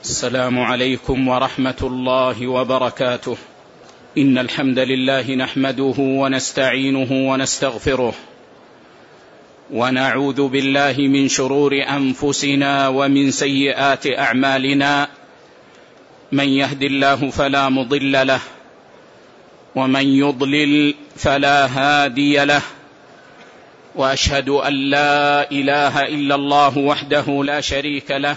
السلام عليكم ورحمة الله وبركاته. إن الحمد لله نحمده ونستعينه ونستغفره. ونعوذ بالله من شرور أنفسنا ومن سيئات أعمالنا. من يهد الله فلا مضل له ومن يضلل فلا هادي له. وأشهد أن لا إله إلا الله وحده لا شريك له.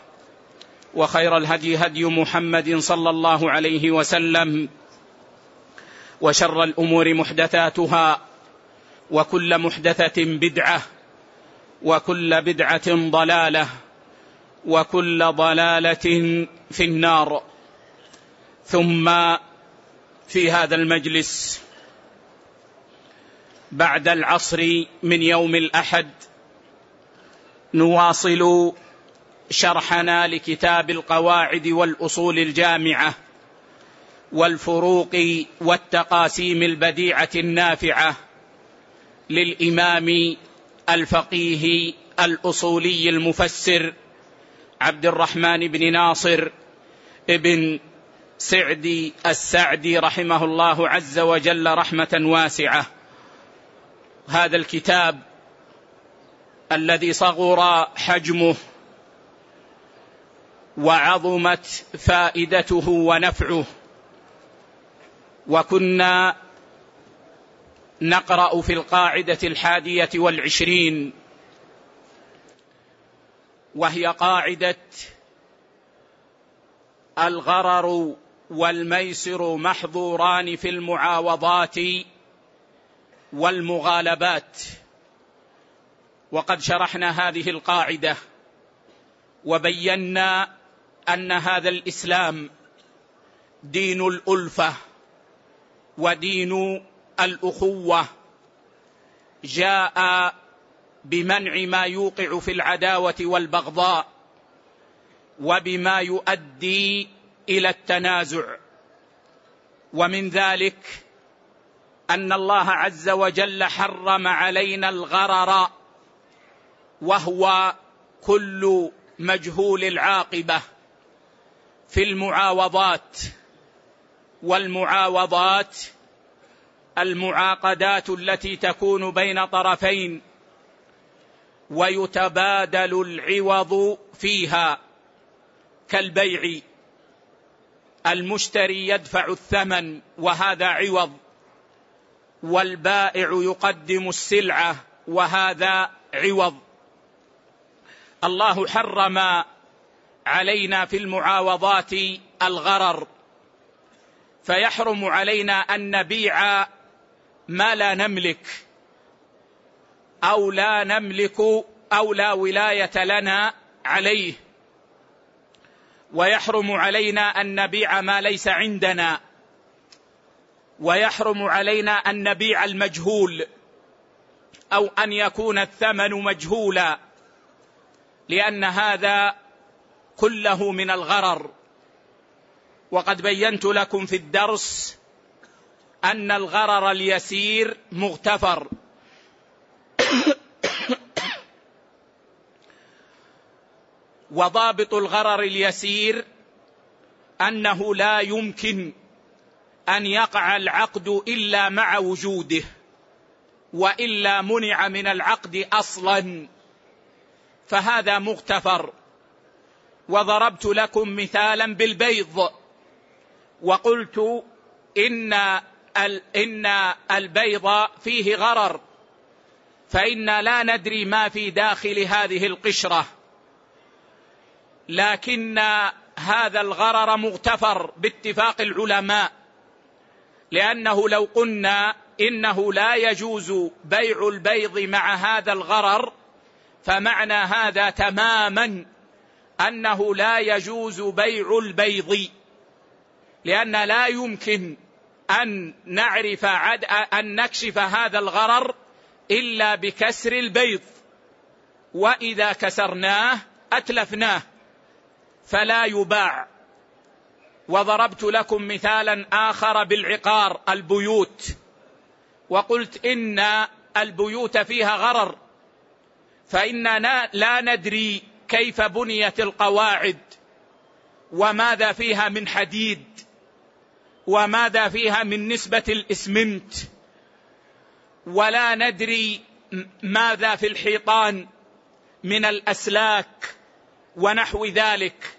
وخير الهدي هدي محمد صلى الله عليه وسلم وشر الأمور محدثاتها وكل محدثة بدعة وكل بدعة ضلالة وكل ضلالة في النار. ثم في هذا المجلس بعد العصر من يوم الأحد نواصل شرحنا لكتاب القواعد والأصول الجامعة والفروق والتقاسيم البديعة النافعة للإمام الفقيه الأصولي المفسر عبد الرحمن بن ناصر ابن سعدي السعدي رحمه الله عز وجل رحمة واسعة. هذا الكتاب الذي صغر حجمه وعظمت فائدته ونفعه. وكنا نقرأ في القاعدة الحادية والعشرين. وهي قاعدة الغرر والميسر محظوران في المعاوضات والمغالبات. وقد شرحنا هذه القاعدة وبينا أن هذا الإسلام دين الألفة ودين الأخوة جاء بمنع ما يوقع في العداوة والبغضاء وبما يؤدي إلى التنازع. ومن ذلك أن الله عز وجل حرم علينا الغرر وهو كل مجهول العاقبة. في المعاوضات. والمعاوضات المعاقدات التي تكون بين طرفين ويتبادل العوض فيها كالبيع. المشتري يدفع الثمن وهذا عوض. والبائع يقدم السلعة وهذا عوض. الله حرم علينا في المعاوضات الغرر. فيحرم علينا أن نبيع ما لا نملك أو لا نملك أو لا ولاية لنا عليه. ويحرم علينا أن نبيع ما ليس عندنا. ويحرم علينا أن نبيع المجهول أو أن يكون الثمن مجهولا. لأن هذا كله من الغرر. وقد بينت لكم في الدرس أن الغرر اليسير مغتفر. وضابط الغرر اليسير أنه لا يمكن أن يقع العقد إلا مع وجوده وإلا منع من العقد أصلا. فهذا مغتفر. وضربت لكم مثالا بالبيض. وقلت إن إن البيض فيه غرر. فإنا لا ندري ما في داخل هذه القشرة. لكن هذا الغرر مغتفر باتفاق العلماء. لأنه لو قلنا إنه لا يجوز بيع البيض مع هذا الغرر فمعنى هذا تماما أنه لا يجوز بيع البيض لأن لا يمكن أن نعرف عد أن نكشف هذا الغرر إلا بكسر البيض. وإذا كسرناه أتلفناه فلا يباع. وضربت لكم مثالا آخر بالعقار البيوت. وقلت إن البيوت فيها غرر فإننا لا ندري كيف بنيت القواعد؟ وماذا فيها من حديد؟ وماذا فيها من نسبة الإسمنت؟ ولا ندري ماذا في الحيطان من الأسلاك ونحو ذلك.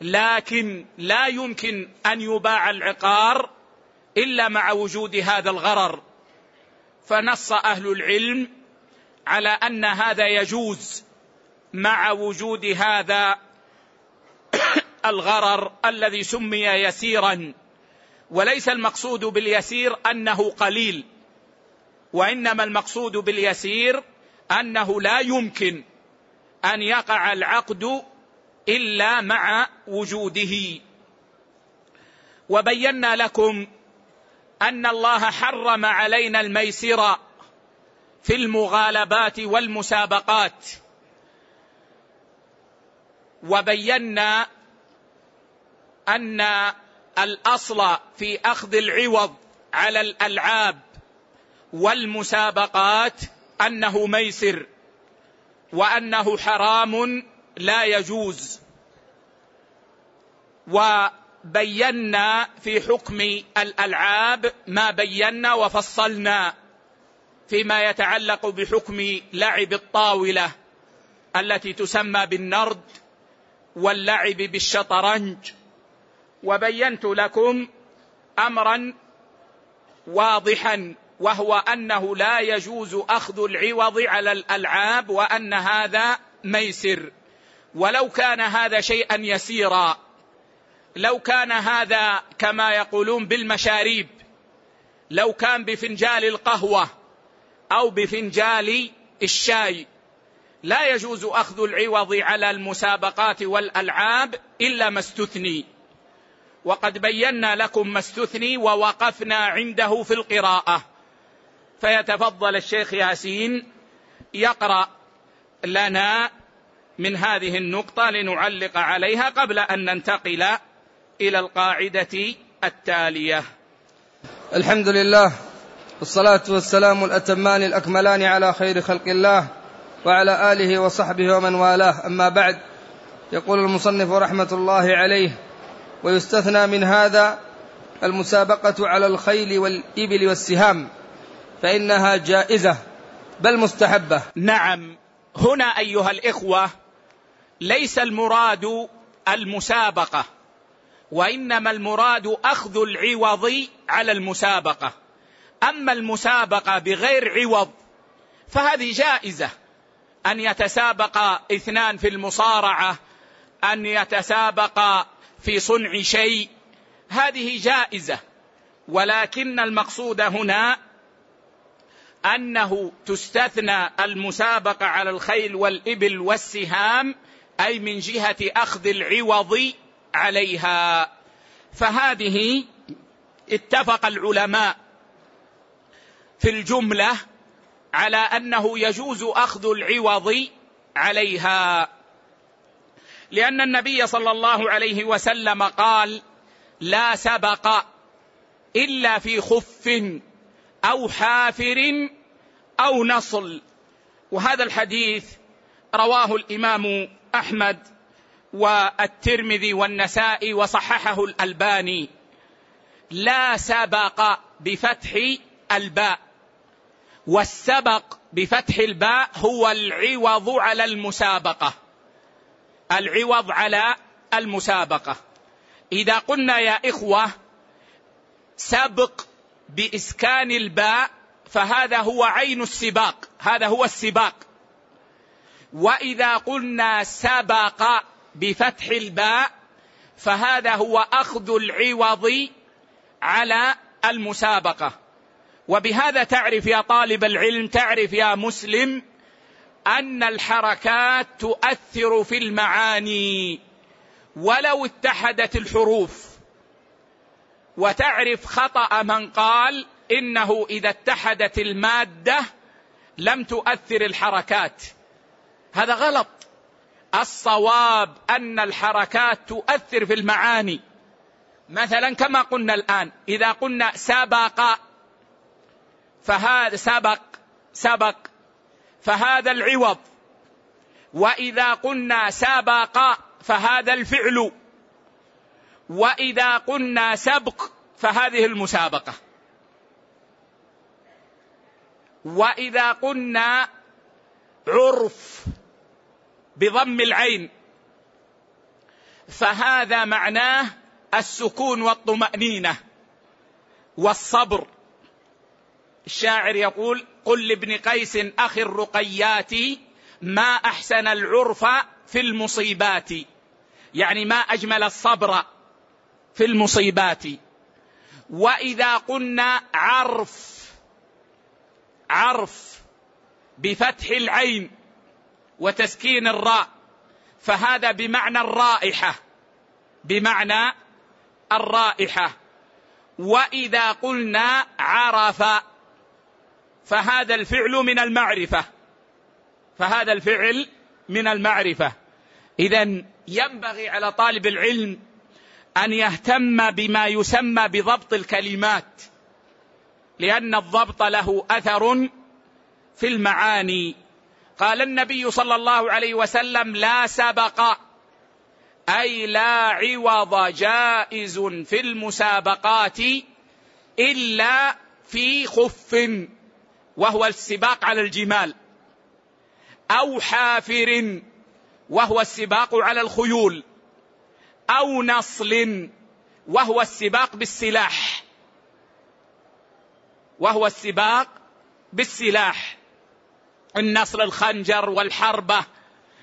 لكن لا يمكن أن يباع العقار إلا مع وجود هذا الغرر. فنص أهل العلم على أن هذا يجوز. مع وجود هذا الغرر الذي سمي يسيرا. وليس المقصود باليسير أنه قليل وإنما المقصود باليسير أنه لا يمكن أن يقع العقد إلا مع وجوده. وبينا لكم أن الله حرم علينا الميسر في المغالبات والمسابقات. وبينا أن الأصل في أخذ العوض على الألعاب والمسابقات أنه ميسر وأنه حرام لا يجوز. وبينا في حكم الألعاب ما بينا وفصلنا فيما يتعلق بحكم لعب الطاولة التي تسمى بالنرد واللعب بالشطرنج. وبينت لكم امرا واضحا وهو أنه لا يجوز أخذ العوض على الألعاب وأن هذا ميسر. ولو كان هذا شيئا يسيرا لو كان هذا كما يقولون بالمشاريب لو كان بفنجال القهوة أو بفنجال الشاي. لا يجوز أخذ العوض على المسابقات والألعاب إلا ما استثني. وقد بينا لكم ما استثني ووقفنا عنده في القراءة. فيتفضل الشيخ ياسين يقرأ لنا من هذه النقطة لنعلق عليها قبل أن ننتقل إلى القاعدة التالية. الحمد لله والصلاة والسلام الأتمان الأكملان على خير خلق الله. وعلى آله وصحبه ومن والاه. أما بعد يقول المصنف رحمة الله عليه ويستثنى من هذا المسابقة على الخيل والإبل والسهام فإنها جائزة بل مستحبة. نعم. هنا أيها الإخوة ليس المراد المسابقة وإنما المراد أخذ العوض على المسابقة. أما المسابقة بغير عوض فهذه جائزة. أن يتسابق اثنان في المصارعة أن يتسابق في صنع شيء. هذه جائزة ولكن المقصود هنا أنه تستثنى المسابقة على الخيل والإبل والسهام أي من جهة أخذ العوض عليها. فهذه اتفق العلماء في الجملة على أنه يجوز أخذ العوض عليها. لأن النبي صلى الله عليه وسلم قال لا سبق إلا في خف أو حافر أو نصل. وهذا الحديث رواه الإمام أحمد والترمذي والنسائي وصححه الألباني. لا سبق بفتح الباء. والسبق بفتح الباء هو العوض على المسابقة. العوض على المسابقة. إذا قلنا يا إخوة سبق بإسكان الباء فهذا هو عين السباق. هذا هو السباق. وإذا قلنا سبق بفتح الباء فهذا هو أخذ العوض على المسابقة. وبهذا تعرف يا طالب العلم تعرف يا مسلم أن الحركات تؤثر في المعاني ولو اتحدت الحروف. وتعرف خطأ من قال إنه إذا اتحدت المادة لم تؤثر الحركات. هذا غلط. الصواب أن الحركات تؤثر في المعاني. مثلا كما قلنا الآن إذا قلنا سبق فهذا سبق سبق. فهذا العوض. وإذا قلنا سبق فهذا الفعل. وإذا قلنا سبق فهذه المسابقة. وإذا قلنا عرف بضم العين فهذا معناه السكون والطمأنينة والصبر. الشاعر يقول قل لابن قيس أخي الرقيات ما أحسن العرف في المصيبات. يعني ما أجمل الصبر في المصيبات. وإذا قلنا عرف عرف بفتح العين وتسكين الراء فهذا بمعنى الرائحة بمعنى الرائحة. وإذا قلنا عرف فهذا الفعل من المعرفة. فهذا الفعل من المعرفة. اذا ينبغي على طالب العلم أن يهتم بما يسمى بضبط الكلمات لأن الضبط له أثر في المعاني. قال النبي صلى الله عليه وسلم لا سبق أي لا عوض جائز في المسابقات إلا في خف وهو السباق على الجمال. أو حافر وهو السباق على الخيول. أو نصل وهو السباق بالسلاح. وهو السباق بالسلاح. النصر الخنجر والحربة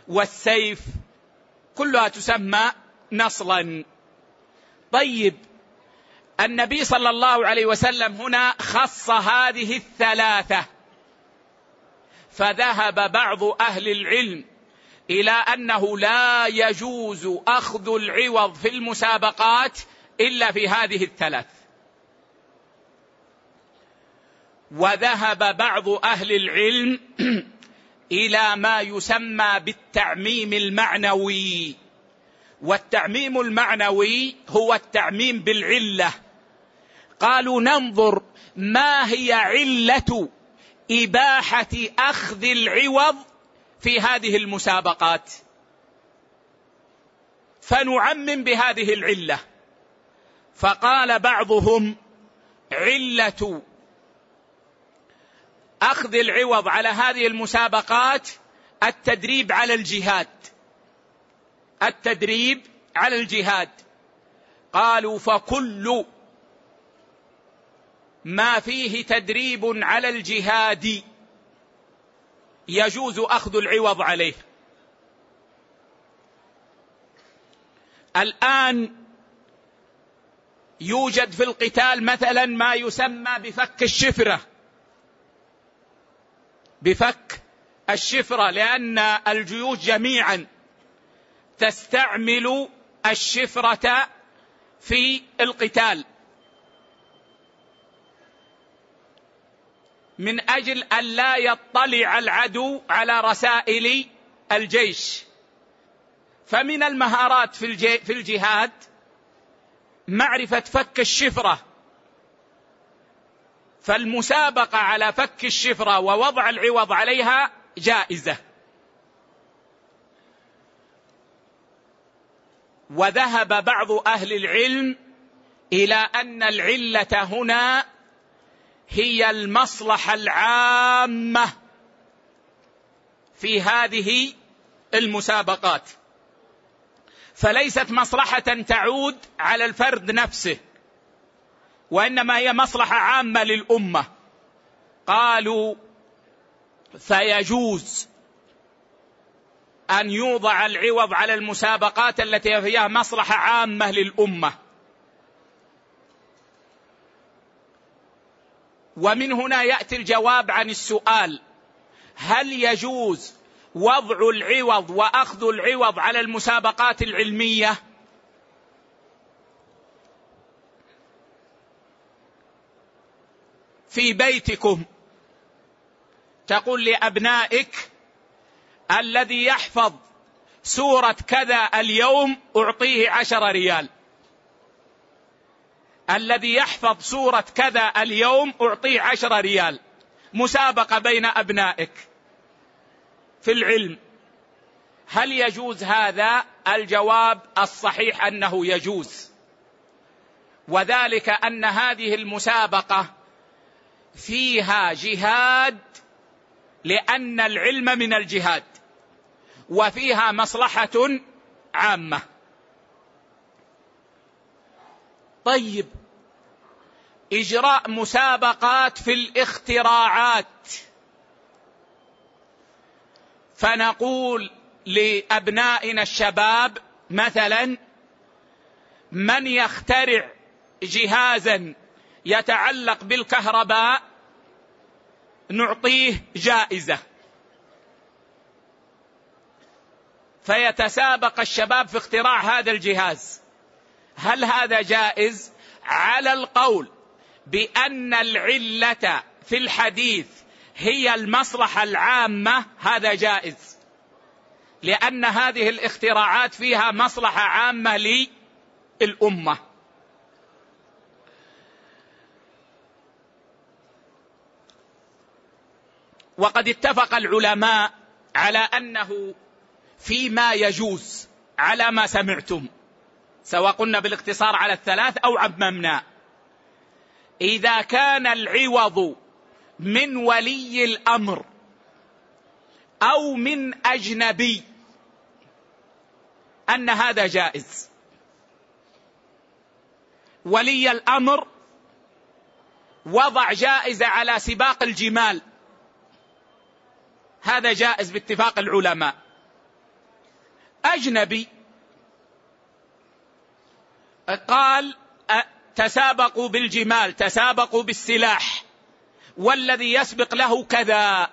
والسيف. كلها تسمى نصلا. طيب النبي صلى الله عليه وسلم هنا خص هذه الثلاثة. فذهب بعض أهل العلم إلى أنه لا يجوز أخذ العوض في المسابقات إلا في هذه الثلاث. وذهب بعض أهل العلم إلى ما يسمى بالتعميم المعنوي. والتعميم المعنوي هو التعميم بالعلة. قالوا ننظر ما هي علة إباحة أخذ العوض في هذه المسابقات. فنعمم بهذه العلة. فقال بعضهم علة أخذ العوض على هذه المسابقات التدريب على الجهاد. التدريب على الجهاد. قالوا فكل ما فيه تدريب على الجهاد. يجوز أخذ العوض عليه. الآن يوجد في القتال مثلا ما يسمى بفك الشفرة. بفك الشفرة لأن الجيوش جميعا تستعمل الشفرة في القتال. من أجل أن لا يطلع العدو على رسائل الجيش. فمن المهارات في, في الجهاد معرفة فك الشفرة. فالمسابقة على فك الشفرة ووضع العوض عليها جائزة. وذهب بعض أهل العلم إلى أن العلة هنا هي المصلحة العامة في هذه المسابقات. فليست مصلحة تعود على الفرد نفسه وإنما هي مصلحة عامة للأمة. قالوا فيجوز أن يوضع العوض على المسابقات التي فيها مصلحة عامة للأمة. ومن هنا يأتي الجواب عن السؤال. هل يجوز وضع العوض وأخذ العوض على المسابقات العلمية؟ في بيتكم. تقول لأبنائك الذي يحفظ سورة كذا اليوم أعطيه عشر ريال. الذي يحفظ سورة كذا اليوم أعطيه عشر ريال. مسابقة بين أبنائك في العلم. هل يجوز هذا؟ الجواب الصحيح أنه يجوز. وذلك أن هذه المسابقة فيها جهاد لأن العلم من الجهاد. وفيها مصلحة عامة. طيب إجراء مسابقات في الاختراعات. فنقول لأبنائنا الشباب مثلا من يخترع جهازا يتعلق بالكهرباء نعطيه جائزة. فيتسابق الشباب في اختراع هذا الجهاز. هل هذا جائز؟ على القول. بأن العلة في الحديث هي المصلحة العامة هذا جائز. لأن هذه الاختراعات فيها مصلحة عامة للأمة. وقد اتفق العلماء على أنه فيما يجوز على ما سمعتم سواء قلنا بالاقتصار على الثلاث أو عممنا. إذا كان العوض من ولي الأمر أو من أجنبي أن هذا جائز. ولي الأمر وضع جائزة على سباق الجمال. هذا جائز باتفاق العلماء. أجنبي قال تسابقوا بالجمال تسابقوا بالسلاح. والذي يسبق له كذا.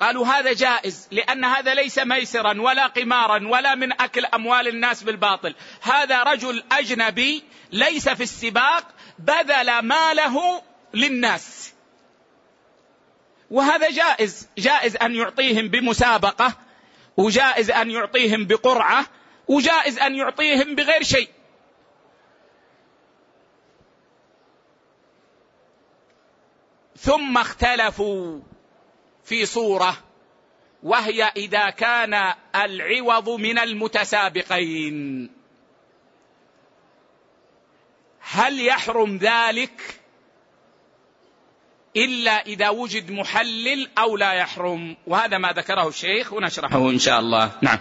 قالوا هذا جائز لأن هذا ليس ميسرا ولا قمارا ولا من أكل أموال الناس بالباطل. هذا رجل أجنبي ليس في السباق بذل ماله للناس. وهذا جائز جائز أن يعطيهم بمسابقة وجائز أن يعطيهم بقرعة وجائز أن يعطيهم بغير شيء. ثم اختلفوا في صورة وهي إذا كان العوض من المتسابقين. هل يحرم ذلك؟ إلا إذا وجد محلل أو لا يحرم. وهذا ما ذكره الشيخ ونشرحه إن شاء الله. نعم.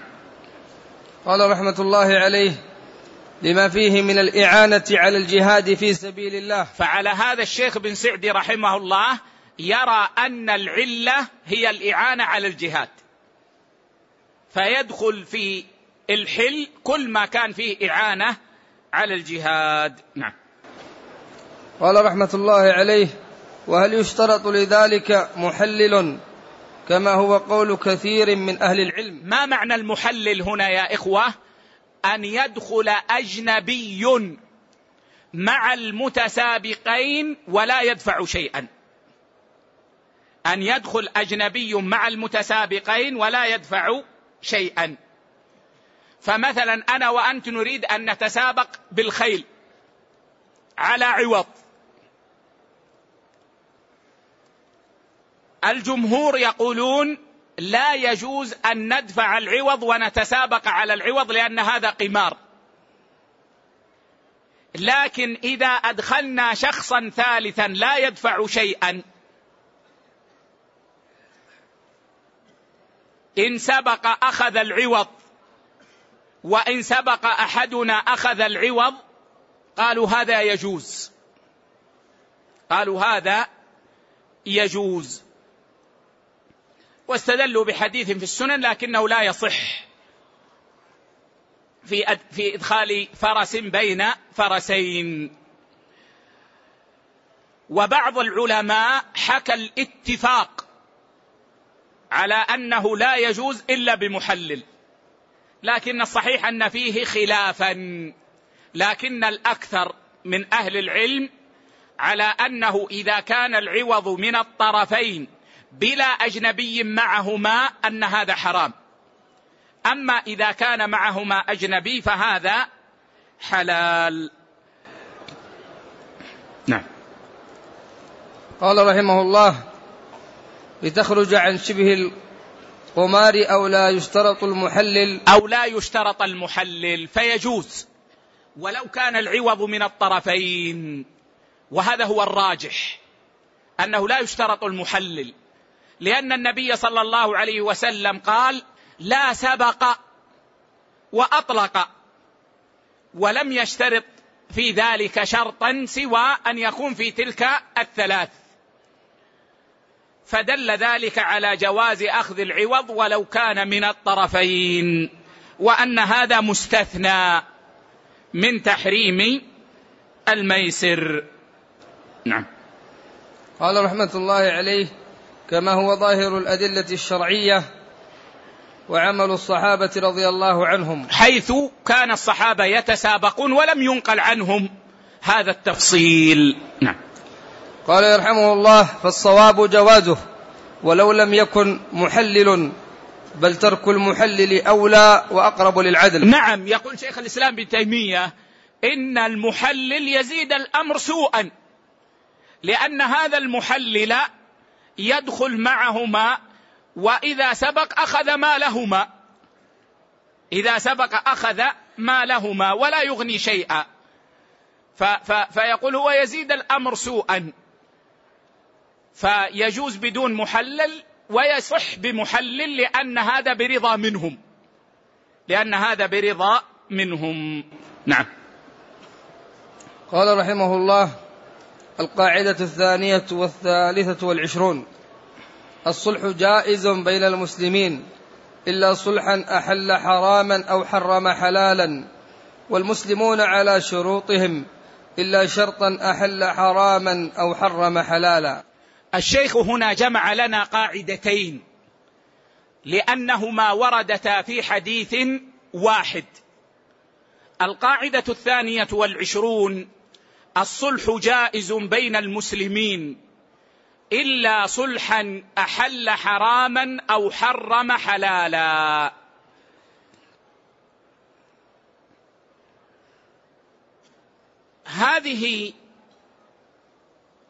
قال رحمة الله عليه لما فيه من الإعانة على الجهاد في سبيل الله. فعلى هذا الشيخ بن سعدي رحمه الله يرى أن العلة هي الإعانة على الجهاد. فيدخل في الحل كل ما كان فيه إعانة على الجهاد. نعم. قال رحمة الله عليه وهل يشترط لذلك محلل كما هو قول كثير من أهل العلم؟ ما معنى المحلل هنا يا إخوة؟ أن يدخل أجنبي مع المتسابقين ولا يدفع شيئا. أن يدخل أجنبي مع المتسابقين ولا يدفع شيئا. فمثلا أنا وأنت نريد أن نتسابق بالخيل على عوض. الجمهور يقولون لا يجوز أن ندفع العوض ونتسابق على العوض لأن هذا قمار. لكن إذا أدخلنا شخصا ثالثا لا يدفع شيئا. إن سبق أخذ العوض وإن سبق أحدنا أخذ العوض قالوا هذا يجوز. قالوا هذا يجوز. واستدلوا بحديث في السنن لكنه لا يصح في في إدخال فرس بين فرسين. وبعض العلماء حكى الاتفاق على أنه لا يجوز إلا بمحلل لكن الصحيح أن فيه خلافا لكن الأكثر من أهل العلم على أنه إذا كان العوض من الطرفين بلا أجنبي معهما أن هذا حرام. أما إذا كان معهما أجنبي فهذا حلال. نعم. قال رحمه الله لتخرج عن شبه القمار أو لا يشترط المحلل. أو لا يشترط المحلل فيجوز. ولو كان العوض من الطرفين. وهذا هو الراجح أنه لا يشترط المحلل. لأن النبي صلى الله عليه وسلم قال لا سبق وأطلق ولم يشترط في ذلك شرطا سوى أن يكون في تلك الثلاث. فدل ذلك على جواز أخذ العوض ولو كان من الطرفين وأن هذا مستثنى من تحريم الميسر. نعم. قال رحمة الله عليه كما هو ظاهر الأدلة الشرعية وعمل الصحابة رضي الله عنهم. حيث كان الصحابة يتسابقون ولم ينقل عنهم هذا التفصيل. نعم. قال يرحمه الله فالصواب جوازه ولو لم يكن محلل بل ترك المحلل أولى وأقرب للعدل. نعم يقول شيخ الإسلام ابن تيمية إن المحلل يزيد الأمر سوءا لأن هذا المحلل يدخل معهما وإذا سبق أخذ مالهما. إذا سبق أخذ مالهما ولا يغني شيئا. فيقول هو يزيد الأمر سوءا. فيجوز بدون محلل ويصح بمحلل لأن هذا برضا منهم. لأن هذا برضا منهم. نعم. قال رحمه الله القاعدة الثانية والثالثة والعشرون. الصلح جائز بين المسلمين إلا صلحا أحل حراما أو حرم حلالا والمسلمون على شروطهم إلا شرطا أحل حراما أو حرم حلالا. الشيخ هنا جمع لنا قاعدتين لأنهما وردتا في حديث واحد. القاعدة الثانية والعشرون الصلح جائز بين المسلمين إلا صلحا أحل حراما أو حرم حلالا. هذه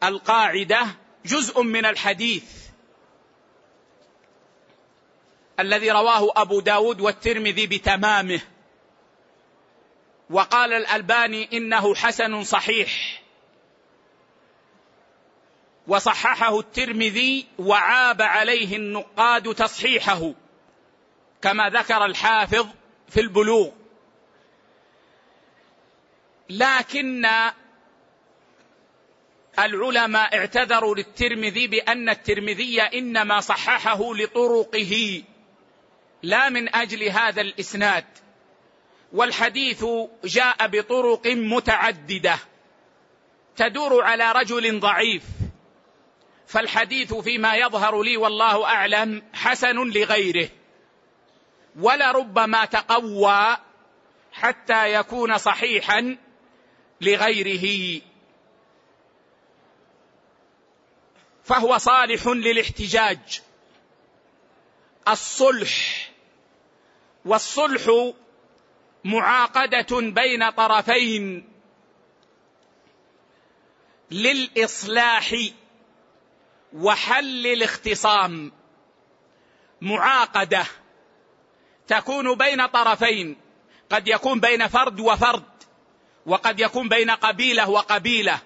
القاعدة جزء من الحديث الذي رواه أبو داود والترمذي بتمامه. وقال الألباني إنه حسن صحيح. وصححه الترمذي وعاب عليه النقاد تصحيحه كما ذكر الحافظ في البلوغ. لكن العلماء اعتذروا للترمذي بأن الترمذي إنما صححه لطرقه لا من أجل هذا الإسناد. والحديث جاء بطرق متعددة تدور على رجل ضعيف فالحديث فيما يظهر لي والله أعلم حسن لغيره ولربما تقوى حتى يكون صحيحا لغيره. فهو صالح للاحتجاج. الصلح والصلح معاقدة بين طرفين للإصلاح وحل الاختصام. معاقدة تكون بين طرفين قد يكون بين فرد وفرد وقد يكون بين قبيلة وقبيلة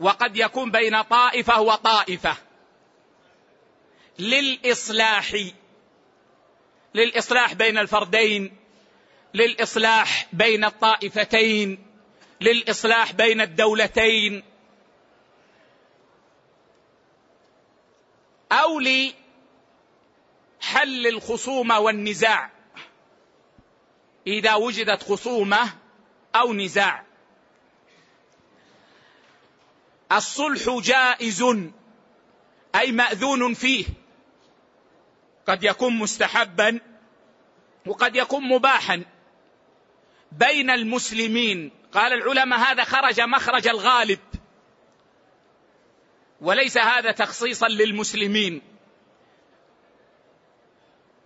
وقد يكون بين طائفة وطائفة. للإصلاح للإصلاح بين الفردين للإصلاح بين الطائفتين للإصلاح بين الدولتين. أو لحل الخصومة والنزاع. إذا وجدت خصومة أو نزاع. الصلح جائز أي مأذون فيه. قد يكون مستحبا وقد يكون مباحا. بين المسلمين. قال العلماء هذا خرج مخرج الغالب. وليس هذا تخصيصا للمسلمين.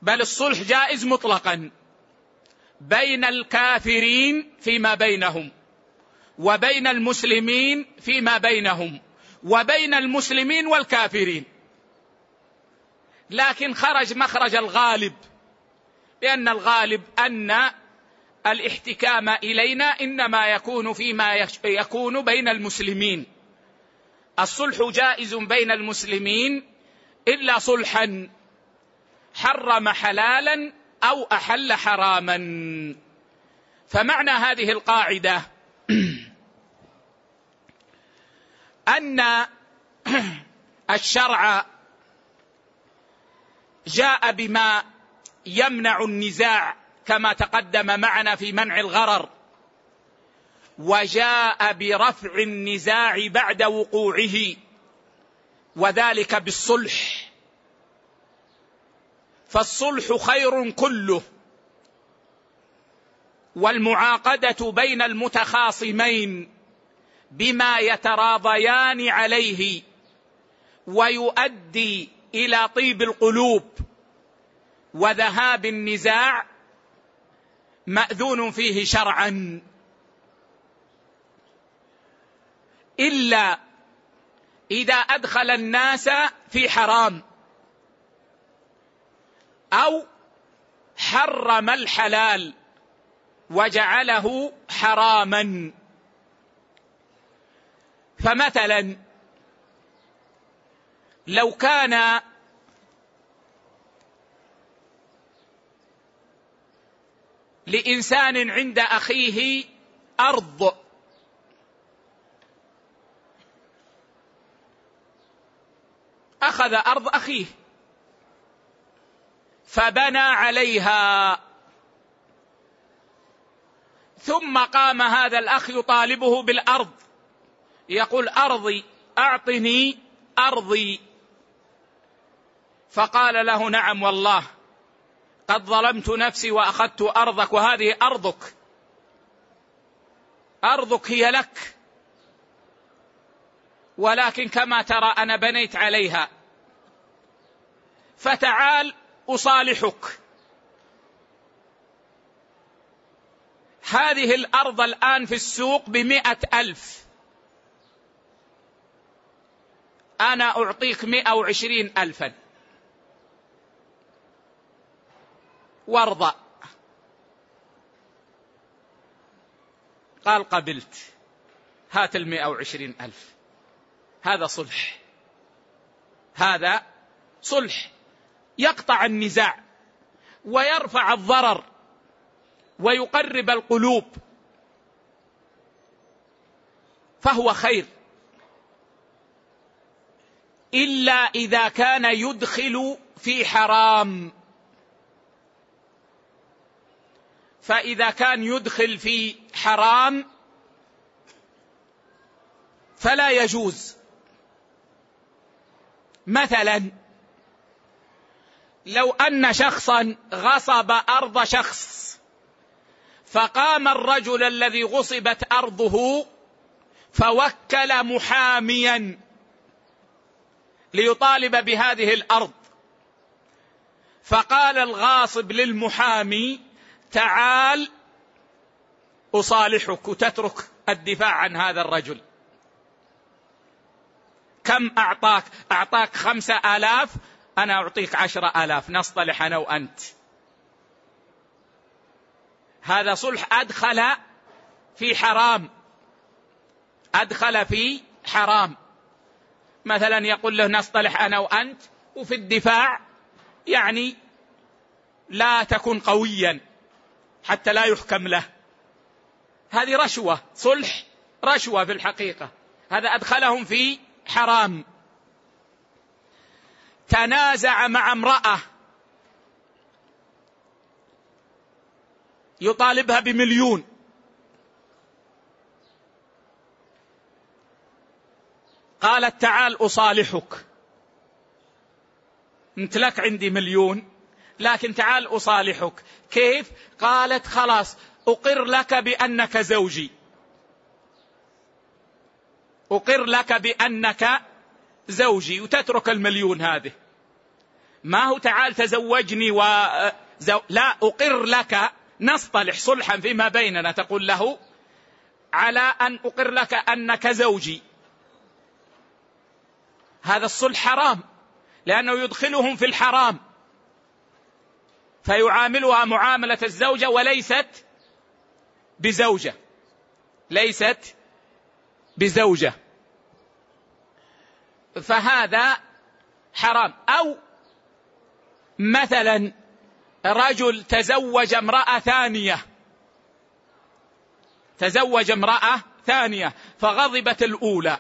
بل الصلح جائز مطلقا بين الكافرين فيما بينهم وبين المسلمين فيما بينهم وبين المسلمين والكافرين. لكن خرج مخرج الغالب. لأن الغالب أن الاحتكام إلينا إنما يكون فيما يكون بين المسلمين. الصلح جائز بين المسلمين إلا صلحا حرم حلالا أو أحل حراما. فمعنى هذه القاعدة أن الشرع جاء بما يمنع النزاع كما تقدم معنا في منع الغرر. وجاء برفع النزاع بعد وقوعه وذلك بالصلح. فالصلح خير كله. والمعاقدة بين المتخاصمين بما يتراضيان عليه ويؤدي إلى طيب القلوب وذهاب النزاع مأذون فيه شرعا. إلا إذا أدخل الناس في حرام أو حرم الحلال وجعله حراما. فمثلا لو كان لإنسان عند أخيه أرض. أخذ أرض أخيه. فبنى عليها. ثم قام هذا الأخ يطالبه بالأرض. يقول أرضي أعطني أرضي. فقال له نعم والله. قد ظلمت نفسي وأخذت أرضك وهذه أرضك. أرضك هي لك. ولكن كما ترى أنا بنيت عليها. فتعال أصالحك. هذه الأرض الآن في السوق بمائه ألف. أنا أعطيك مائه وعشرين الفا. وارضى قال قبلت. هات المائة وعشرين ألف. هذا صلح. هذا صلح. يقطع النزاع ويرفع الضرر ويقرب القلوب. فهو خير. إلا إذا كان يدخل في حرام. فإذا كان يدخل في حرام فلا يجوز. مثلا لو أن شخصا غصب أرض شخص فقام الرجل الذي غصبت أرضه فوكل محاميا ليطالب بهذه الأرض. فقال الغاصب للمحامي تعال أصالحك وتترك الدفاع عن هذا الرجل. كم أعطاك؟ أعطاك خمسة آلاف أنا أعطيك عشرة آلاف. نصطلح أنا وأنت. هذا صلح أدخل في حرام. أدخل في حرام. مثلا يقول له نصطلح أنا وأنت وفي الدفاع يعني لا تكن قويا. حتى لا يحكم له. هذه رشوة صلح رشوة في الحقيقة. هذا أدخلهم في حرام. تنازع مع امرأة. يطالبها بمليون. قالت تعال أصالحك. انت لك عندي مليون. لكن تعال أصالحك. كيف؟ قالت خلاص أقر لك بأنك زوجي. أقر لك بأنك زوجي. وتترك المليون هذه. ما هو تعال تزوجني و لا أقر لك نصطلح صلحا فيما بيننا. تقول له على أن أقر لك أنك زوجي. هذا الصلح حرام. لأنه يدخلهم في الحرام. فيعاملها معاملة الزوجة وليست بزوجة. ليست بزوجة. فهذا حرام. أو مثلا رجل تزوج امرأة ثانية. تزوج امرأة ثانية فغضبت الأولى.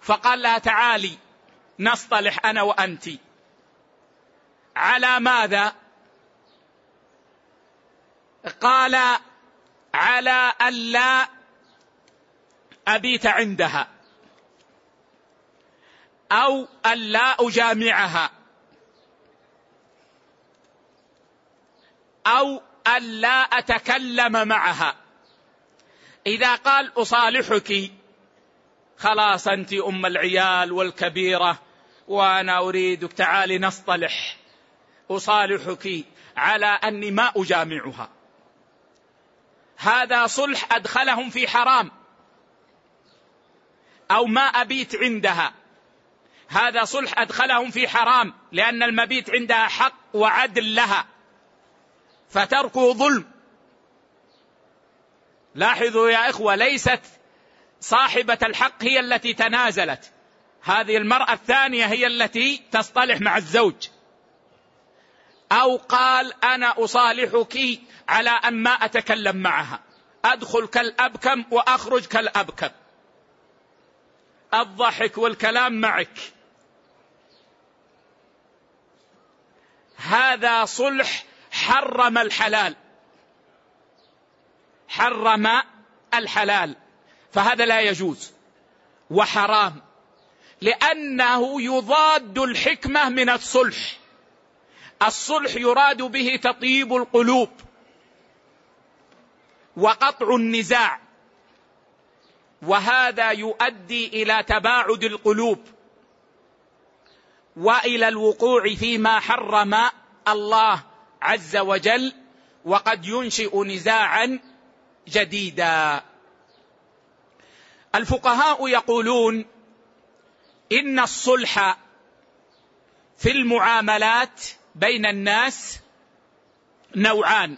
فقال لها تعالي نصطلح أنا وانت على ماذا؟ قال على الا أبيت عندها أو الا أجامعها أو الا أتكلم معها. إذا قال أصالحك خلاص أنت أم العيال والكبيرة وأنا أريدك تعالي نصطلح. أصالحك على أني ما أجامعها. هذا صلح أدخلهم في حرام. أو ما أبيت عندها. هذا صلح أدخلهم في حرام لأن المبيت عندها حق وعدل لها. فتركه ظلم. لاحظوا يا إخوة ليست صاحبة الحق هي التي تنازلت. هذه المرأة الثانية هي التي تصطلح مع الزوج. أو قال أنا أصالحك على أن ما أتكلم معها. أدخل كالأبكم وأخرج كالأبكم. الضحك والكلام معك. هذا صلح حرم الحلال. حرم الحلال. فهذا لا يجوز. وحرام. لأنه يضاد الحكمة من الصلح. الصلح يراد به تطيب القلوب وقطع النزاع وهذا يؤدي إلى تباعد القلوب وإلى الوقوع فيما حرم الله عز وجل وقد ينشئ نزاعا جديدا. الفقهاء يقولون إن الصلح في المعاملات بين الناس نوعان.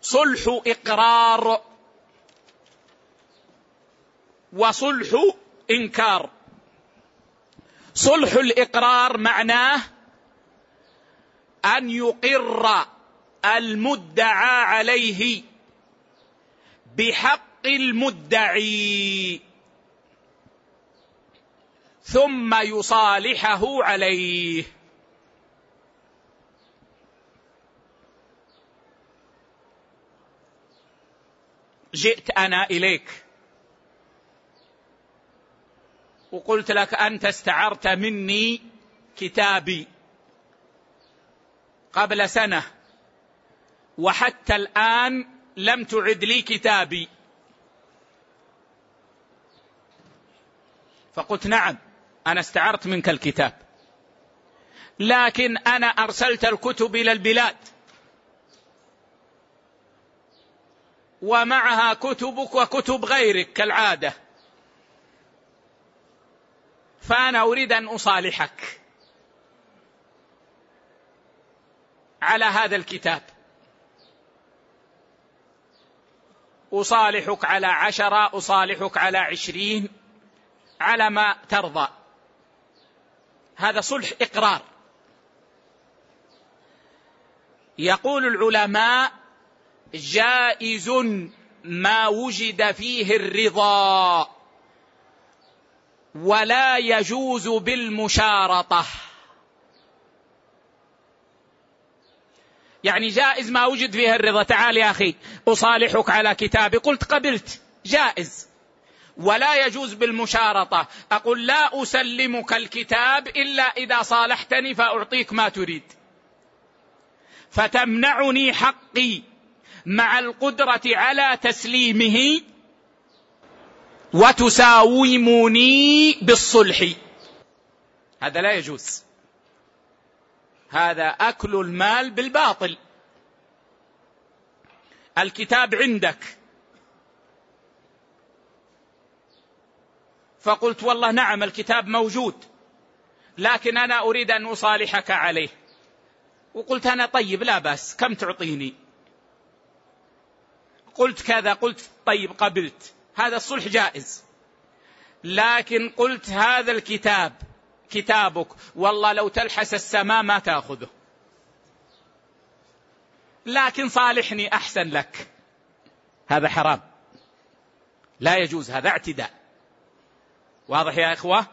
صلح إقرار وصلح إنكار. صلح الإقرار معناه أن يقر المدعى عليه بحق المدعي ثم يصالحه عليه. جئت أنا إليك. وقلت لك أنت استعرت مني كتابي قبل سنة وحتى الآن لم تعد لي كتابي. فقلت نعم أنا استعرت منك الكتاب. لكن أنا أرسلت الكتب إلى البلاد. ومعها كتبك وكتب غيرك كالعادة. فأنا أريد أن أصالحك على هذا الكتاب. أصالحك على عشرة أصالحك على عشرين على ما ترضى. هذا صلح إقرار. يقول العلماء جائز ما وجد فيه الرضا ولا يجوز بالمشارطة. يعني جائز ما وجد فيه الرضا. تعال يا أخي أصالحك على كتابي. قلت قبلت جائز. ولا يجوز بالمشارطة. أقول لا أسلمك الكتاب إلا إذا صالحتني فأعطيك ما تريد. فتمنعني حقي. مع القدرة على تسليمه وتساومني بالصلح. هذا لا يجوز. هذا أكل المال بالباطل. الكتاب عندك. فقلت والله نعم الكتاب موجود لكن أنا أريد أن أصالحك عليه. وقلت أنا طيب لا بأس كم تعطيني؟ قلت كذا قلت طيب قبلت. هذا الصلح جائز. لكن قلت هذا الكتاب كتابك والله لو تلحس السماء ما تأخذه. لكن صالحني أحسن لك. هذا حرام. لا يجوز هذا اعتداء. واضح يا إخوة؟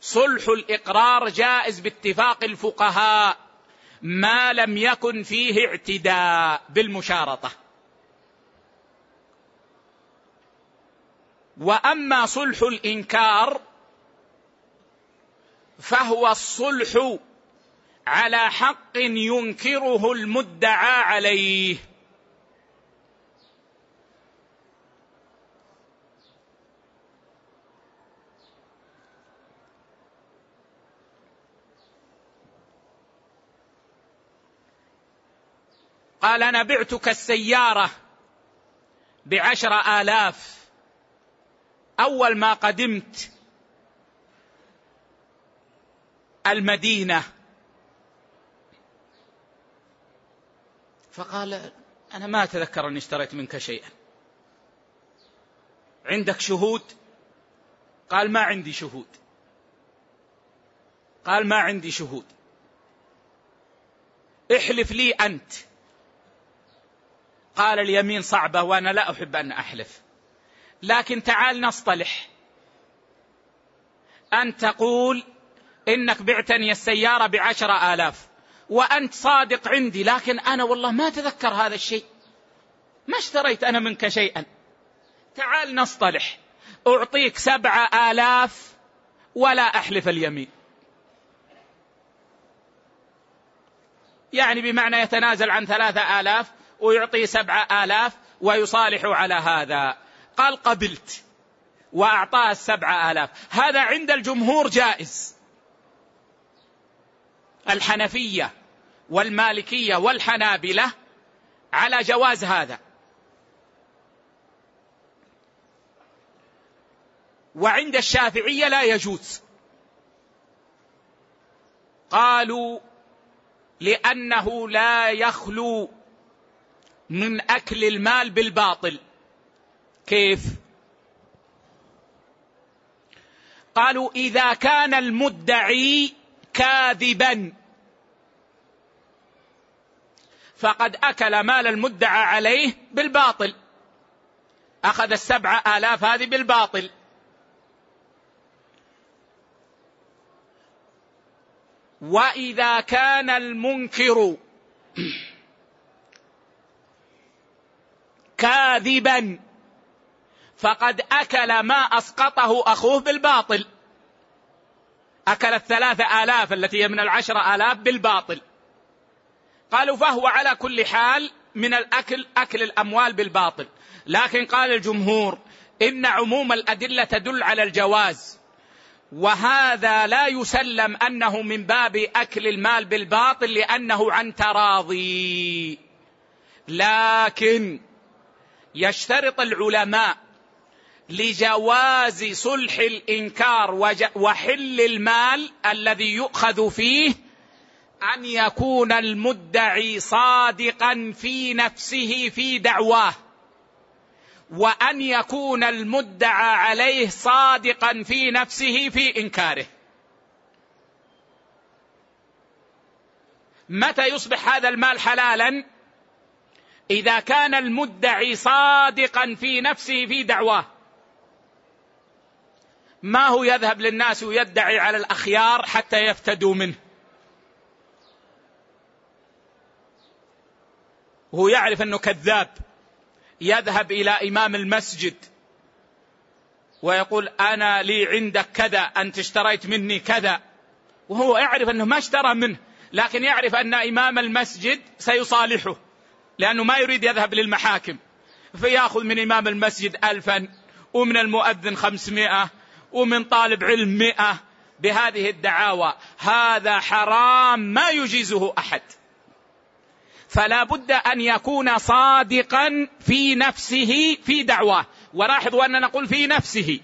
صلح الإقرار جائز باتفاق الفقهاء ما لم يكن فيه اعتداء بالمشارطة. وأما صلح الإنكار فهو الصلح على حق ينكره المدعى عليه. قال أنا بعتك السيارة بعشر آلاف. أول ما قدمت المدينة. فقال أنا ما أتذكر أني اشتريت منك شيئا. عندك شهود؟ قال ما عندي شهود. قال ما عندي شهود. احلف لي أنت. قال اليمين صعبة وأنا لا أحب أن أحلف. لكن تعال نصطلح. أن تقول إنك بعتني السيارة بعشرة آلاف وأنت صادق عندي لكن أنا والله ما أتذكر هذا الشيء. ما اشتريت أنا منك شيئا. تعال نصطلح. أعطيك سبعة آلاف ولا أحلف اليمين. يعني بمعنى يتنازل عن ثلاثة آلاف ويعطي سبعة آلاف ويصالح على هذا. قال قبلت وأعطاه السبعة آلاف. هذا عند الجمهور جائز. الحنفية والمالكية والحنابلة على جواز هذا. وعند الشافعية لا يجوز. قالوا لأنه لا يخلو من أكل المال بالباطل. كيف؟ قالوا إذا كان المدعي كاذبا. فقد أكل مال المدعى عليه بالباطل. أخذ السبعة آلاف هذه بالباطل. وإذا كان المنكر كاذبا فقد أكل ما أسقطه أخوه بالباطل. أكل الثلاثة آلاف التي هي من العشرة آلاف بالباطل. قالوا فهو على كل حال من الأكل أكل الأموال بالباطل. لكن قال الجمهور إن عموم الأدلة تدل على الجواز. وهذا لا يسلم أنه من باب أكل المال بالباطل لأنه عن تراضي. لكن يشترط العلماء لجواز صلح الإنكار وحل المال الذي يؤخذ فيه أن يكون المدعي صادقا في نفسه في دعواه وأن يكون المدعى عليه صادقا في نفسه في إنكاره. متى يصبح هذا المال حلالا؟ إذا كان المدعي صادقا في نفسه في دعواه. ما هو يذهب للناس ويدعي على الأخيار حتى يفتدوا منه. وهو يعرف أنه كذاب. يذهب إلى إمام المسجد ويقول أنا لي عندك كذا أنت اشتريت مني كذا. وهو يعرف أنه ما اشترى منه لكن يعرف أن إمام المسجد سيصالحه لأنه ما يريد يذهب للمحاكم. فيأخذ من إمام المسجد ألفا ومن المؤذن خمسمائة ومن طالب علم مئة بهذه الدعاوى. هذا حرام ما يجيزه أحد. فلا بد أن يكون صادقا في نفسه في دعواه ولاحظوا أننا نقول في نفسه.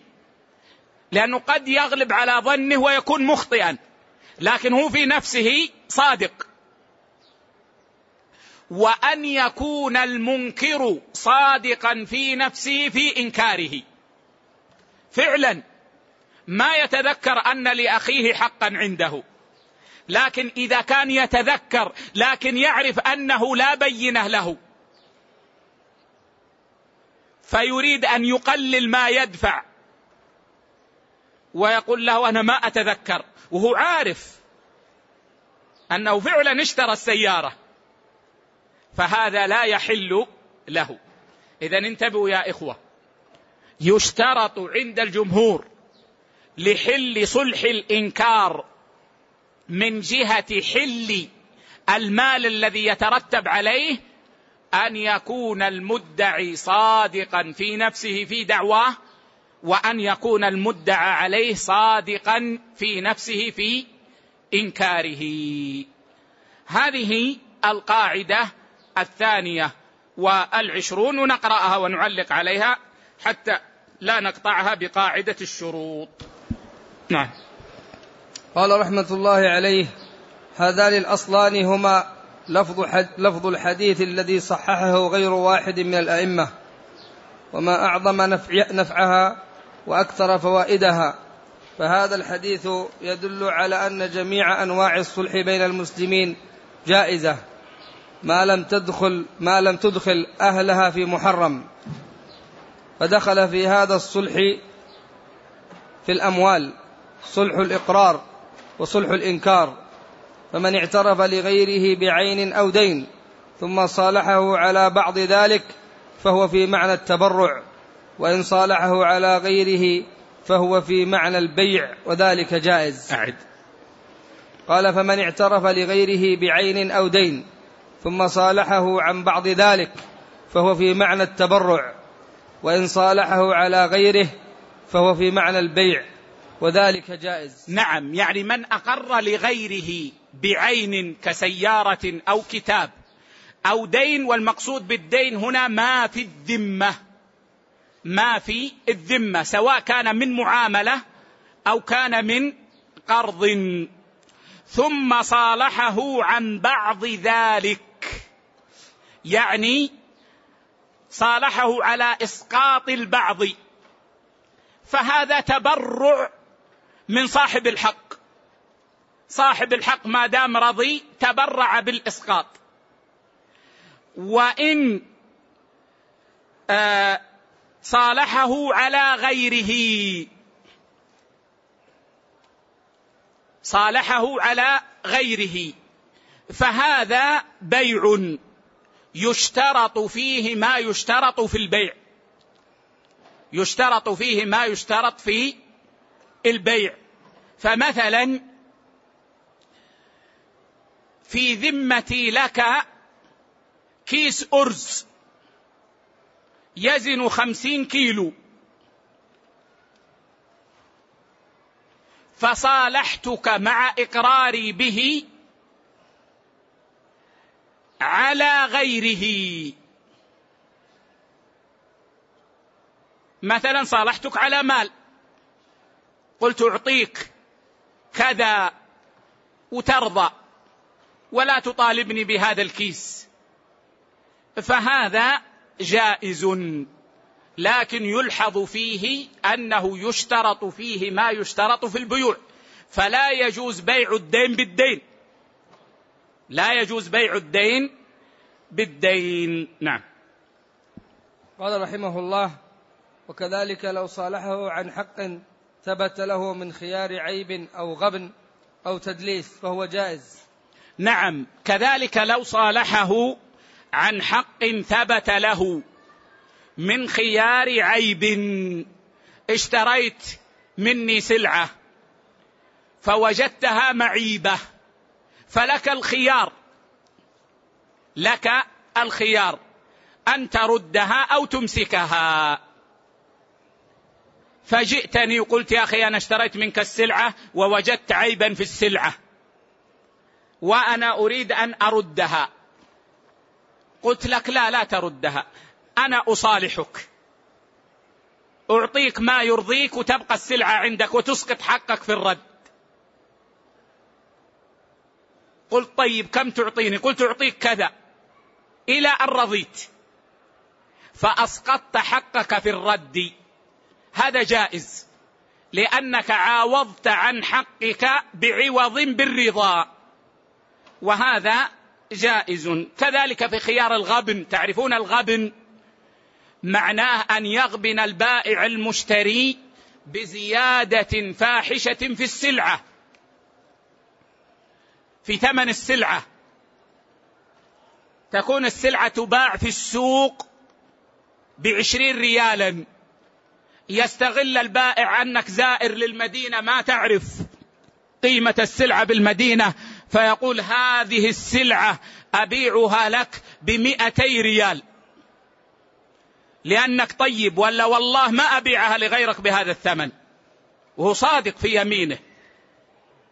لأنه قد يغلب على ظنه ويكون مخطئا. لكن هو في نفسه صادق. وأن يكون المنكر صادقا في نفسه في إنكاره. فعلا ما يتذكر أن لأخيه حقا عنده. لكن إذا كان يتذكر لكن يعرف أنه لا بينه له. فيريد أن يقلل ما يدفع. ويقول له أنا ما أتذكر. وهو عارف أنه فعلا اشترى السيارة. فهذا لا يحل له. اذا انتبهوا يا إخوة. يشترط عند الجمهور لحل صلح الإنكار من جهة حل المال الذي يترتب عليه أن يكون المدعي صادقا في نفسه في دعواه وأن يكون المدعى عليه صادقا في نفسه في إنكاره. هذه القاعدة الثانية والعشرون ونقراها ونعلق عليها حتى لا نقطعها بقاعدة الشروط. نعم. قال رحمة الله عليه هذان الأصلان هما لفظ, حد لفظ الحديث الذي صححه غير واحد من الأئمة وما أعظم نفع نفعها وأكثر فوائدها. فهذا الحديث يدل على أن جميع أنواع الصلح بين المسلمين جائزة ما لم تدخل ما لم تدخل أهلها في محرم. فدخل في هذا الصلح في الأموال. صلح الإقرار وصلح الإنكار فمن اعترف لغيره بعين أو دين ثم صالحه على بعض ذلك فهو في معنى التبرع وإن صالحه على غيره فهو في معنى البيع وذلك جائز. أعد. قال فمن اعترف لغيره بعين أو دين ثم صالحه عن بعض ذلك فهو في معنى التبرع وإن صالحه على غيره فهو في معنى البيع. وذلك جائز. نعم يعني من أقر لغيره بعين كسيارة أو كتاب أو دين والمقصود بالدين هنا ما في الذمة ما في الذمة سواء كان من معاملة أو كان من قرض. ثم صالحه عن بعض ذلك يعني صالحه على إسقاط البعض. فهذا تبرع من صاحب الحق. صاحب الحق ما دام رضي تبرع بالإسقاط. وإن آه صالحه على غيره. صالحه على غيره. فهذا بيع يشترط فيه ما يشترط في البيع. يشترط فيه ما يشترط في البيع. فمثلا في ذمتي لك كيس أرز يزن خمسين كيلو. فصالحتك مع إقراري به على غيره. مثلا صالحتك على مال. قلت أعطيك كذا وترضى ولا تطالبني بهذا الكيس. فهذا جائز لكن يلحظ فيه أنه يشترط فيه ما يشترط في البيوع. فلا يجوز بيع الدين بالدين. لا يجوز بيع الدين بالدين. نعم. قال رحمه الله وكذلك لو صالحه عن حق ثبت له من خيار عيب أو غبن أو تدليس فهو جائز. نعم كذلك لو صالحه عن حق ثبت له من خيار عيب. اشتريت مني سلعة فوجدتها معيبة فلك الخيار لك الخيار أن تردها أو تمسكها. فجئتني وقلت يا أخي أنا اشتريت منك السلعة ووجدت عيبا في السلعة. وأنا أريد أن أردها. قلت لك لا لا تردها. أنا أصالحك. أعطيك ما يرضيك وتبقى السلعة عندك وتسقط حقك في الرد. قلت طيب كم تعطيني؟ قلت أعطيك كذا. إلى أن رضيت. فأسقطت حقك في الرد. هذا جائز. لأنك عاوضت عن حقك بعوض بالرضا. وهذا جائز. كذلك في خيار الغبن. تعرفون الغبن؟ معناه أن يغبن البائع المشتري بزيادة فاحشة في السلعة. في ثمن السلعة. تكون السلعة تباع في السوق بعشرين ريالا. يستغل البائع أنك زائر للمدينة ما تعرف قيمة السلعة بالمدينة فيقول هذه السلعة أبيعها لك بمئتي ريال. لأنك طيب ولا والله ما أبيعها لغيرك بهذا الثمن. وهو صادق في يمينه.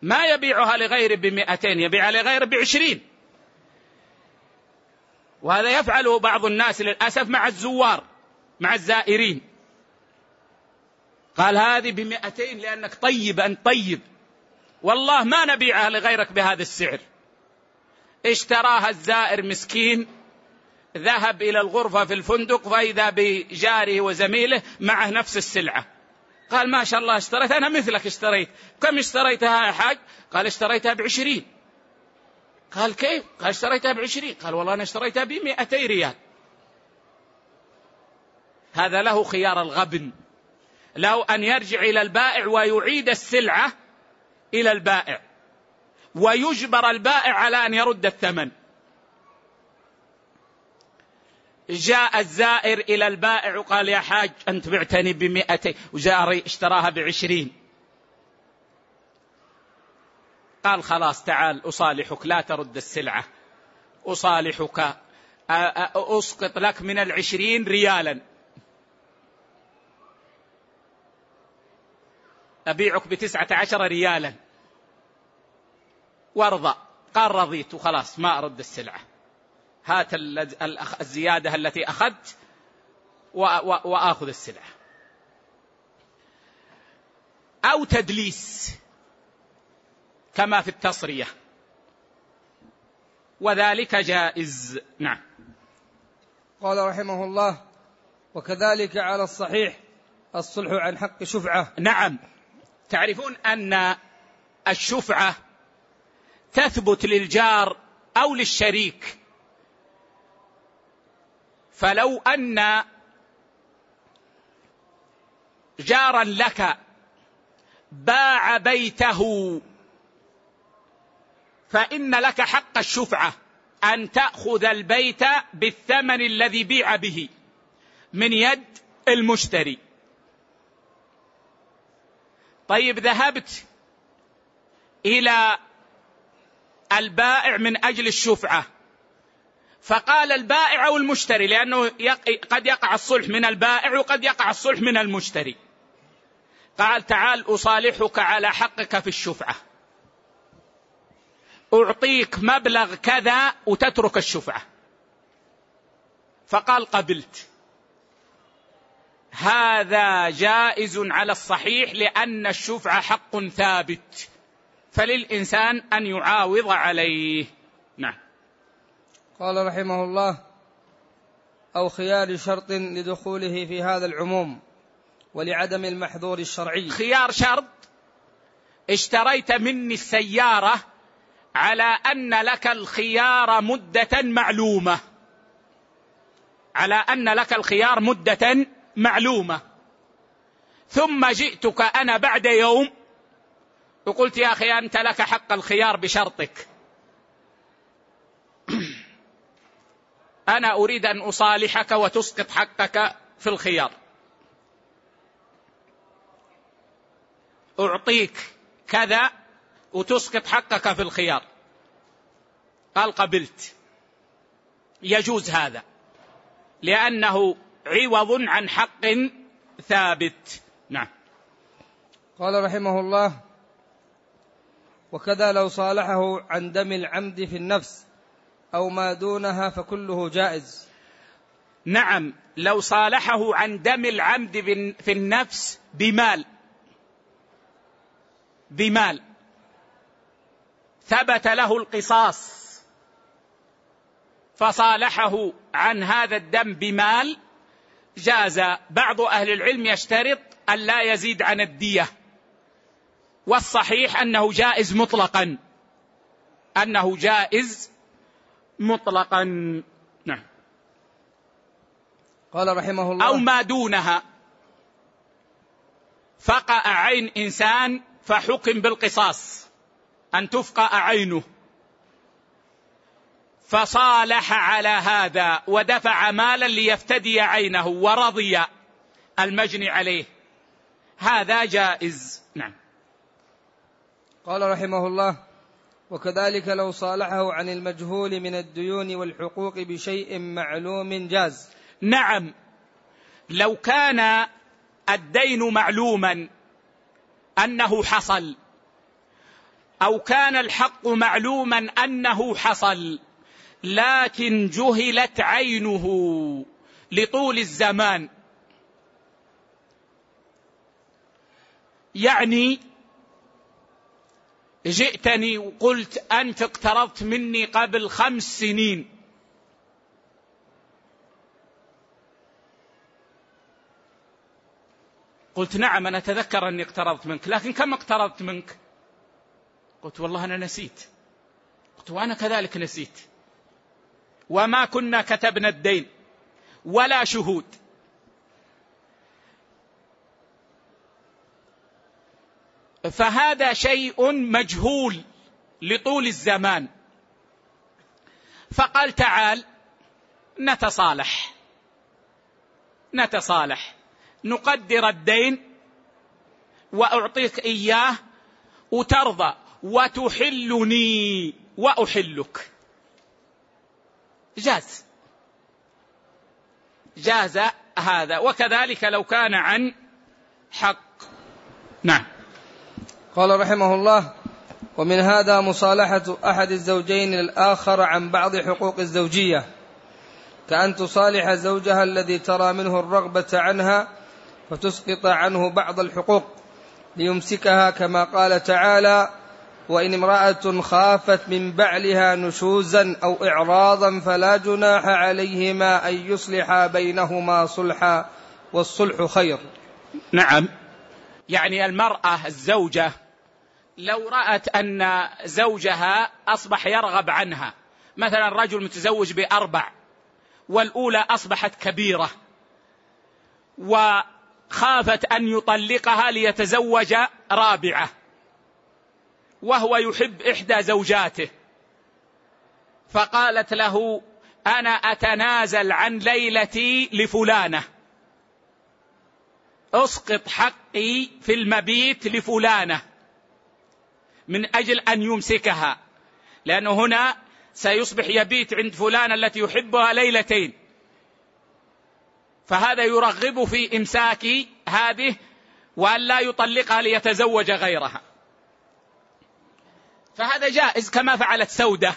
ما يبيعها لغيره بمئتين يبيعها لغيره بعشرين. وهذا يفعله بعض الناس للأسف مع الزوار مع الزائرين. قال هذه بمئتين لأنك طيب أنت طيب. والله ما نبيعها لغيرك بهذا السعر. اشتراها الزائر مسكين ذهب إلى الغرفة في الفندق فإذا بجاره وزميله معه نفس السلعة. قال ما شاء الله اشتريت أنا مثلك اشتريت. كم اشتريتها يا حاج؟ قال اشتريتها بعشرين. قال كيف؟ قال اشتريتها بعشرين. قال والله أنا اشتريتها بمئتي ريال. هذا له خيار الغبن. له أن يرجع إلى البائع ويعيد السلعة إلى البائع. ويجبر البائع على أن يرد الثمن. جاء الزائر إلى البائع وقال يا حاج أنت بعتني بمئتين وجاري اشتراها بعشرين. قال خلاص تعال أصالحك لا ترد السلعة. أصالحك أسقط لك من العشرين ريالا. أبيعك بتسعة عشر ريالا. وارضى. قال رضيت. وخلاص ما أرد السلعة. هات الزيادة التي أخذت وآخذ السلعة. أو تدليس. كما في التصرية. وذلك جائز. نعم. قال رحمه الله وكذلك على الصحيح الصلح عن حق شفعة. نعم. تعرفون أن الشفعة تثبت للجار أو للشريك. فلو أن جارا لك باع بيته فإن لك حق الشفعة أن تأخذ البيت بالثمن الذي بيع به من يد المشتري. طيب ذهبت إلى البائع من أجل الشفعة. فقال البائع أو المشتري لأنه قد يقع الصلح من البائع وقد يقع الصلح من المشتري. قال تعال أصالحك على حقك في الشفعة. أعطيك مبلغ كذا وتترك الشفعة. فقال قبلت. هذا جائز على الصحيح لأن الشفعه حق ثابت. فللإنسان أن يعاوض عليه. نعم. قال رحمه الله أو خيار شرط لدخوله في هذا العموم ولعدم المحظور الشرعي. خيار شرط اشتريت مني السيارة على أن لك الخيار مدة معلومة. على أن لك الخيار مدة معلومة. ثم جئتك أنا بعد يوم وقلت يا أخي أنت لك حق الخيار بشرطك. أنا أريد أن أصالحك وتسقط حقك في الخيار. أعطيك كذا وتسقط حقك في الخيار. قال قبلت. يجوز هذا. لأنه عوض عن حق ثابت. نعم. قال رحمه الله وكذا لو صالحه عن دم العمد في النفس أو ما دونها فكله جائز. نعم لو صالحه عن دم العمد في النفس بمال. بمال. ثبت له القصاص. فصالحه عن هذا الدم بمال جاز بعض أهل العلم يشترط أن لا يزيد عن الدية. والصحيح أنه جائز مطلقا. أنه جائز مطلقا. نعم. قال رحمه الله. أو ما دونها. فقأ عين إنسان فحكم بالقصاص. أن تفقأ عينه. فصالح على هذا ودفع مالا ليفتدي عينه ورضي المجني عليه. هذا جائز. نعم. قال رحمه الله وكذلك لو صالحه عن المجهول من الديون والحقوق بشيء معلوم جاز. نعم. لو كان الدين معلوما أنه حصل أو كان الحق معلوما أنه حصل لكن جهلت عينه لطول الزمان. يعني جئتني وقلت أنت اقترضت مني قبل خمس سنين. قلت نعم أنا أتذكر أني اقترضت منك لكن كم اقترضت منك؟ قلت والله أنا نسيت. قلت وأنا كذلك نسيت. وما كنا كتبنا الدين ولا شهود. فهذا شيء مجهول لطول الزمان. فقال تعال نتصالح. نتصالح. نقدر الدين وأعطيك إياه وترضى وتحلني وأحلك. جاز. جاز هذا. وكذلك لو كان عن حق. نعم. قال رحمه الله ومن هذا مصالحة أحد الزوجين الآخر عن بعض حقوق الزوجية كأن تصالح زوجها الذي ترى منه الرغبة عنها فتسقط عنه بعض الحقوق ليمسكها كما قال تعالى وإن امرأة خافت من بعلها نشوزا أو إعراضا فلا جناح عليهما أن يصلحا بينهما صلحا والصلح خير. نعم. يعني المرأة الزوجة لو رأت أن زوجها أصبح يرغب عنها مثلا رجل متزوج بأربع والأولى أصبحت كبيرة وخافت أن يطلقها ليتزوج رابعة. وهو يحب إحدى زوجاته. فقالت له أنا أتنازل عن ليلتي لفلانة. أسقط حقي في المبيت لفلانة. من أجل أن يمسكها. لأنه هنا سيصبح يبيت عند فلانة التي يحبها ليلتين. فهذا يرغب في إمساك هذه وأن لا يطلقها ليتزوج غيرها. فهذا جائز كما فعلت سودة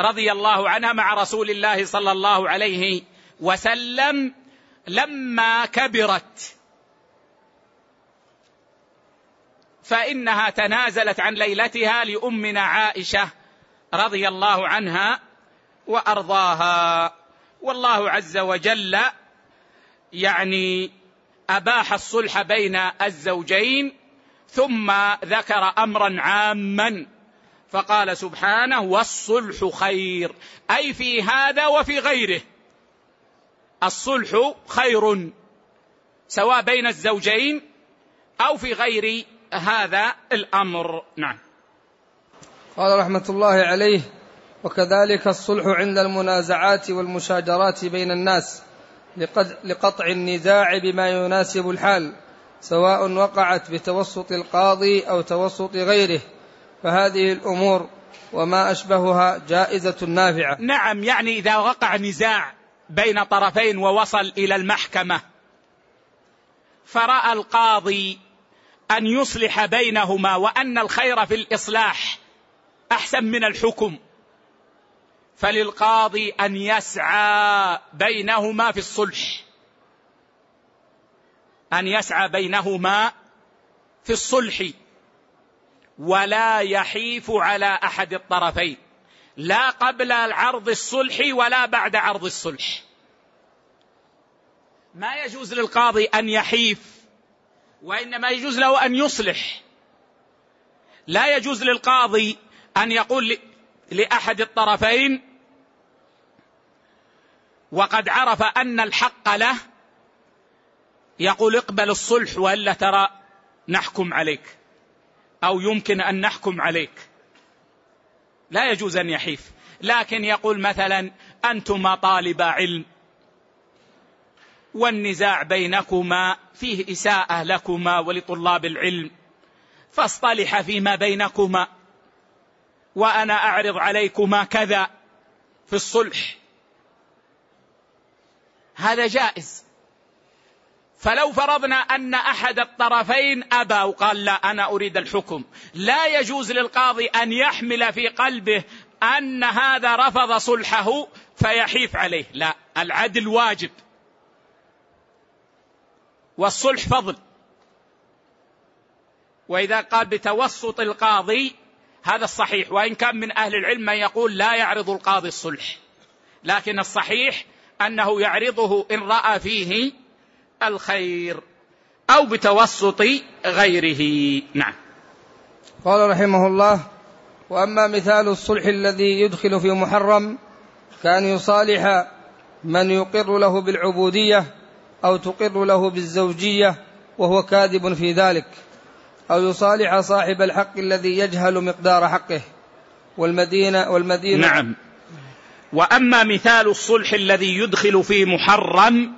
رضي الله عنها مع رسول الله صلى الله عليه وسلم لما كبرت. فإنها تنازلت عن ليلتها لامنا عائشة رضي الله عنها وأرضاها. والله عز وجل يعني أباح الصلح بين الزوجين ثم ذكر أمرا عاما فقال سبحانه والصلح خير. أي في هذا وفي غيره. الصلح خير سواء بين الزوجين أو في غير هذا الأمر. نعم. قال رحمة الله عليه وكذلك الصلح عند المنازعات والمشاجرات بين الناس لقطع النزاع بما يناسب الحال. سواء وقعت بتوسط القاضي أو توسط غيره فهذه الأمور وما أشبهها جائزة نافعة. نعم يعني إذا وقع نزاع بين طرفين ووصل إلى المحكمة فرأى القاضي أن يصلح بينهما وأن الخير في الإصلاح أحسن من الحكم فللقاضي أن يسعى بينهما في الصلح. أن يسعى بينهما في الصلح ولا يحيف على أحد الطرفين. لا قبل عرض الصلح ولا بعد عرض الصلح. ما يجوز للقاضي أن يحيف وإنما يجوز له أن يصلح. لا يجوز للقاضي أن يقول لأحد الطرفين وقد عرف أن الحق له يقول اقبل الصلح والا ترى نحكم عليك أو يمكن ان نحكم عليك. لا يجوز أن يحيف. لكن يقول مثلا انتما طالبا علم والنزاع بينكما فيه إساءة لكما ولطلاب العلم فاصطلح فيما بينكما وأنا أعرض عليكما كذا في الصلح. هذا جائز. فلو فرضنا أن أحد الطرفين أبى وقال لا أنا أريد الحكم. لا يجوز للقاضي أن يحمل في قلبه أن هذا رفض صلحه فيحيف عليه. لا العدل واجب. والصلح فضل. وإذا قال بتوسط القاضي هذا الصحيح وإن كان من أهل العلم من يقول لا يعرض القاضي الصلح لكن الصحيح أنه يعرضه إن رأى فيه الخير أو بتوسط غيره. نعم. قال رحمه الله وأما مثال الصلح الذي يدخل في محرم كأن يصالح من يقر له بالعبودية أو تقر له بالزوجية وهو كاذب في ذلك. أو يصالح صاحب الحق الذي يجهل مقدار حقه. والمدينه والمدينه نعم. وأما مثال الصلح الذي يدخل في محرم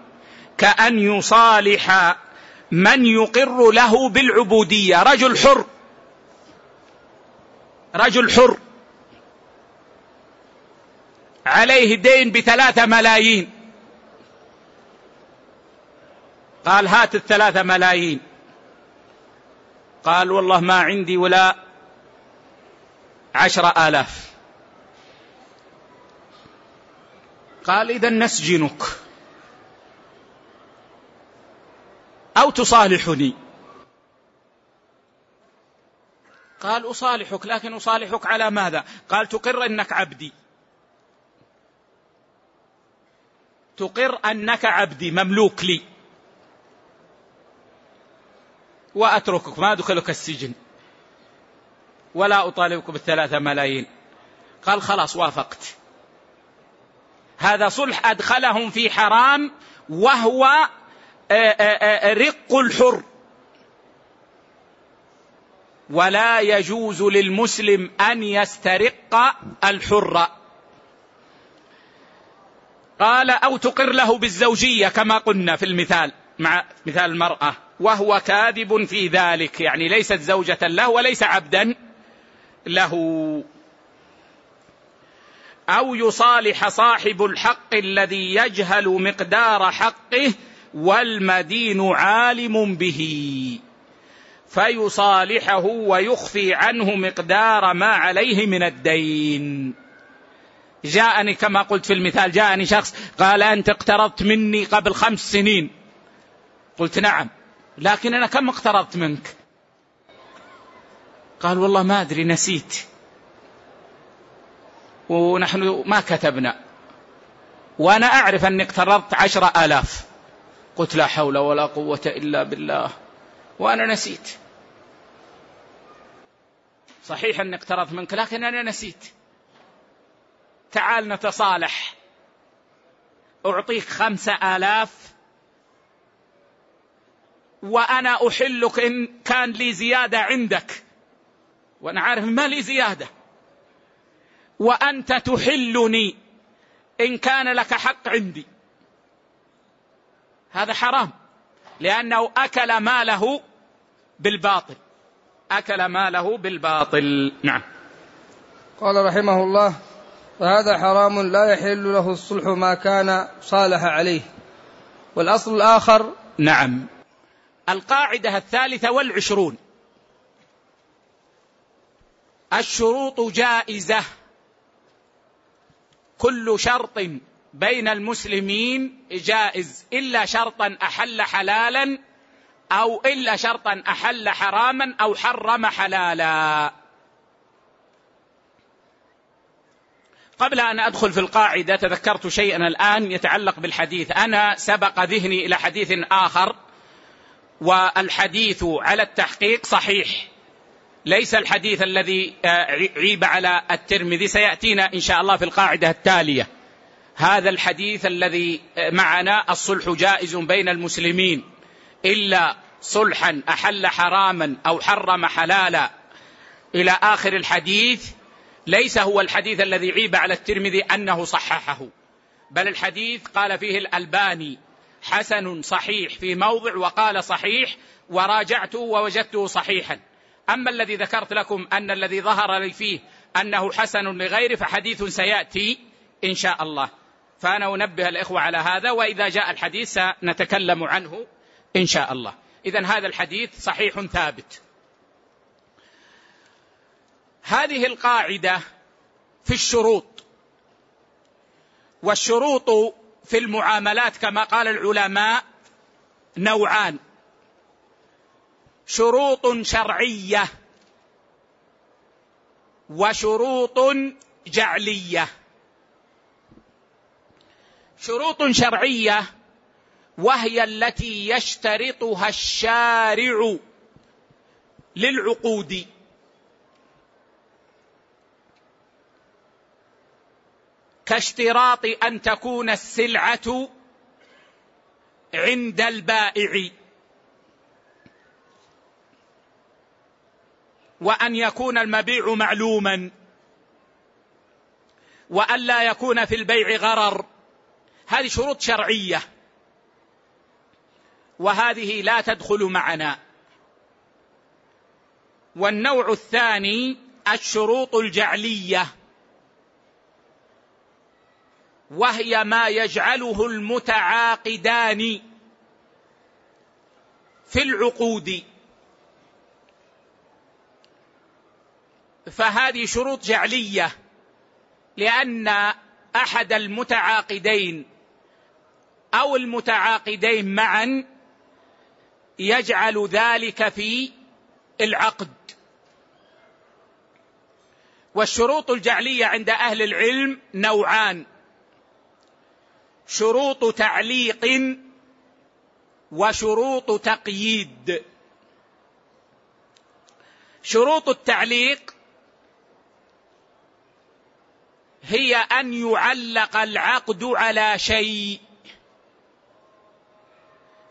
كأن يصالح من يقر له بالعبودية. رجل حر. رجل حر. عليه دين بثلاثة ملايين. قال هات الثلاثة ملايين. قال والله ما عندي ولا عشر آلاف. قال إذا نسجنك. أو تصالحني. قال أصالحك لكن أصالحك على ماذا؟ قال تقر أنك عبدي. تقر أنك عبدي مملوك لي. وأتركك ما أدخلك السجن. ولا أطالبك بالثلاثة ملايين. قال خلاص وافقت. هذا صلح أدخلهم في حرام وهو رق الحر. ولا يجوز للمسلم أن يسترق الحر. قال أو تقر له بالزوجية كما قلنا في المثال مع مثال المرأة. وهو كاذب في ذلك يعني ليست زوجة له وليس عبدا له. أو يصالح صاحب الحق الذي يجهل مقدار حقه والمدين عالم به فيصالحه ويخفي عنه مقدار ما عليه من الدين. جاءني كما قلت في المثال جاءني شخص قال أنت اقترضت مني قبل خمس سنين. قلت نعم لكن أنا كم اقترضت منك؟ قال والله ما أدري نسيت. ونحن ما كتبنا. وأنا أعرف أني اقترضت عشرة آلاف. قلت لا حول ولا قوة إلا بالله وأنا نسيت. صحيح أني اقترضت منك لكن أنا نسيت. تعال نتصالح. أعطيك خمسة آلاف. وأنا أحلك إن كان لي زيادة عندك. وأنا عارف ما لي زيادة. وأنت تحلني إن كان لك حق عندي. هذا حرام. لأنه أكل ماله بالباطل. أكل ماله بالباطل. نعم. قال رحمه الله فهذا حرام لا يحل له الصلح ما كان صالح عليه. والأصل الآخر نعم. القاعدة الثالثة والعشرون. الشروط جائزة. كل شرط بين المسلمين جائز إلا شرطا أحل حلالا أو إلا شرطا أحل حراما أو حرم حلالا. قبل أن أدخل في القاعدة تذكرت شيئا الآن يتعلق بالحديث. أنا سبق ذهني إلى حديث آخر والحديث على التحقيق صحيح. ليس الحديث الذي آه، عيب على الترمذي. سيأتينا إن شاء الله في القاعدة التالية. هذا الحديث الذي معنا الصلح جائز بين المسلمين إلا صلحا أحل حراما أو حرم حلالا. إلى آخر الحديث ليس هو الحديث الذي عيب على الترمذي أنه صححه بل الحديث قال فيه الألباني حسن صحيح في موضع وقال صحيح وراجعته ووجدته صحيحا. أما الذي ذكرت لكم أن الذي ظهر لي فيه أنه حسن لغيره فحديث سيأتي إن شاء الله. فأنا أنبه الإخوة على هذا وإذا جاء الحديث سنتكلم عنه إن شاء الله. إذا هذا الحديث صحيح ثابت. هذه القاعدة في الشروط والشروط في المعاملات كما قال العلماء نوعان. شروط شرعية وشروط جعلية. شروط شرعية وهي التي يشترطها الشارع للعقود. كاشتراط أن تكون السلعة عند البائع. وأن يكون المبيع معلوما. وأن لا يكون في البيع غرر. هذه شروط شرعية. وهذه لا تدخل معنا. والنوع الثاني الشروط الجعلية. وهي ما يجعله المتعاقدان في العقود. فهذه شروط جعلية لأن أحد المتعاقدين أو المتعاقدين معا يجعل ذلك في العقد. والشروط الجعلية عند أهل العلم نوعان. شروط تعليق وشروط تقييد. شروط التعليق هي أن يعلق العقد على شيء.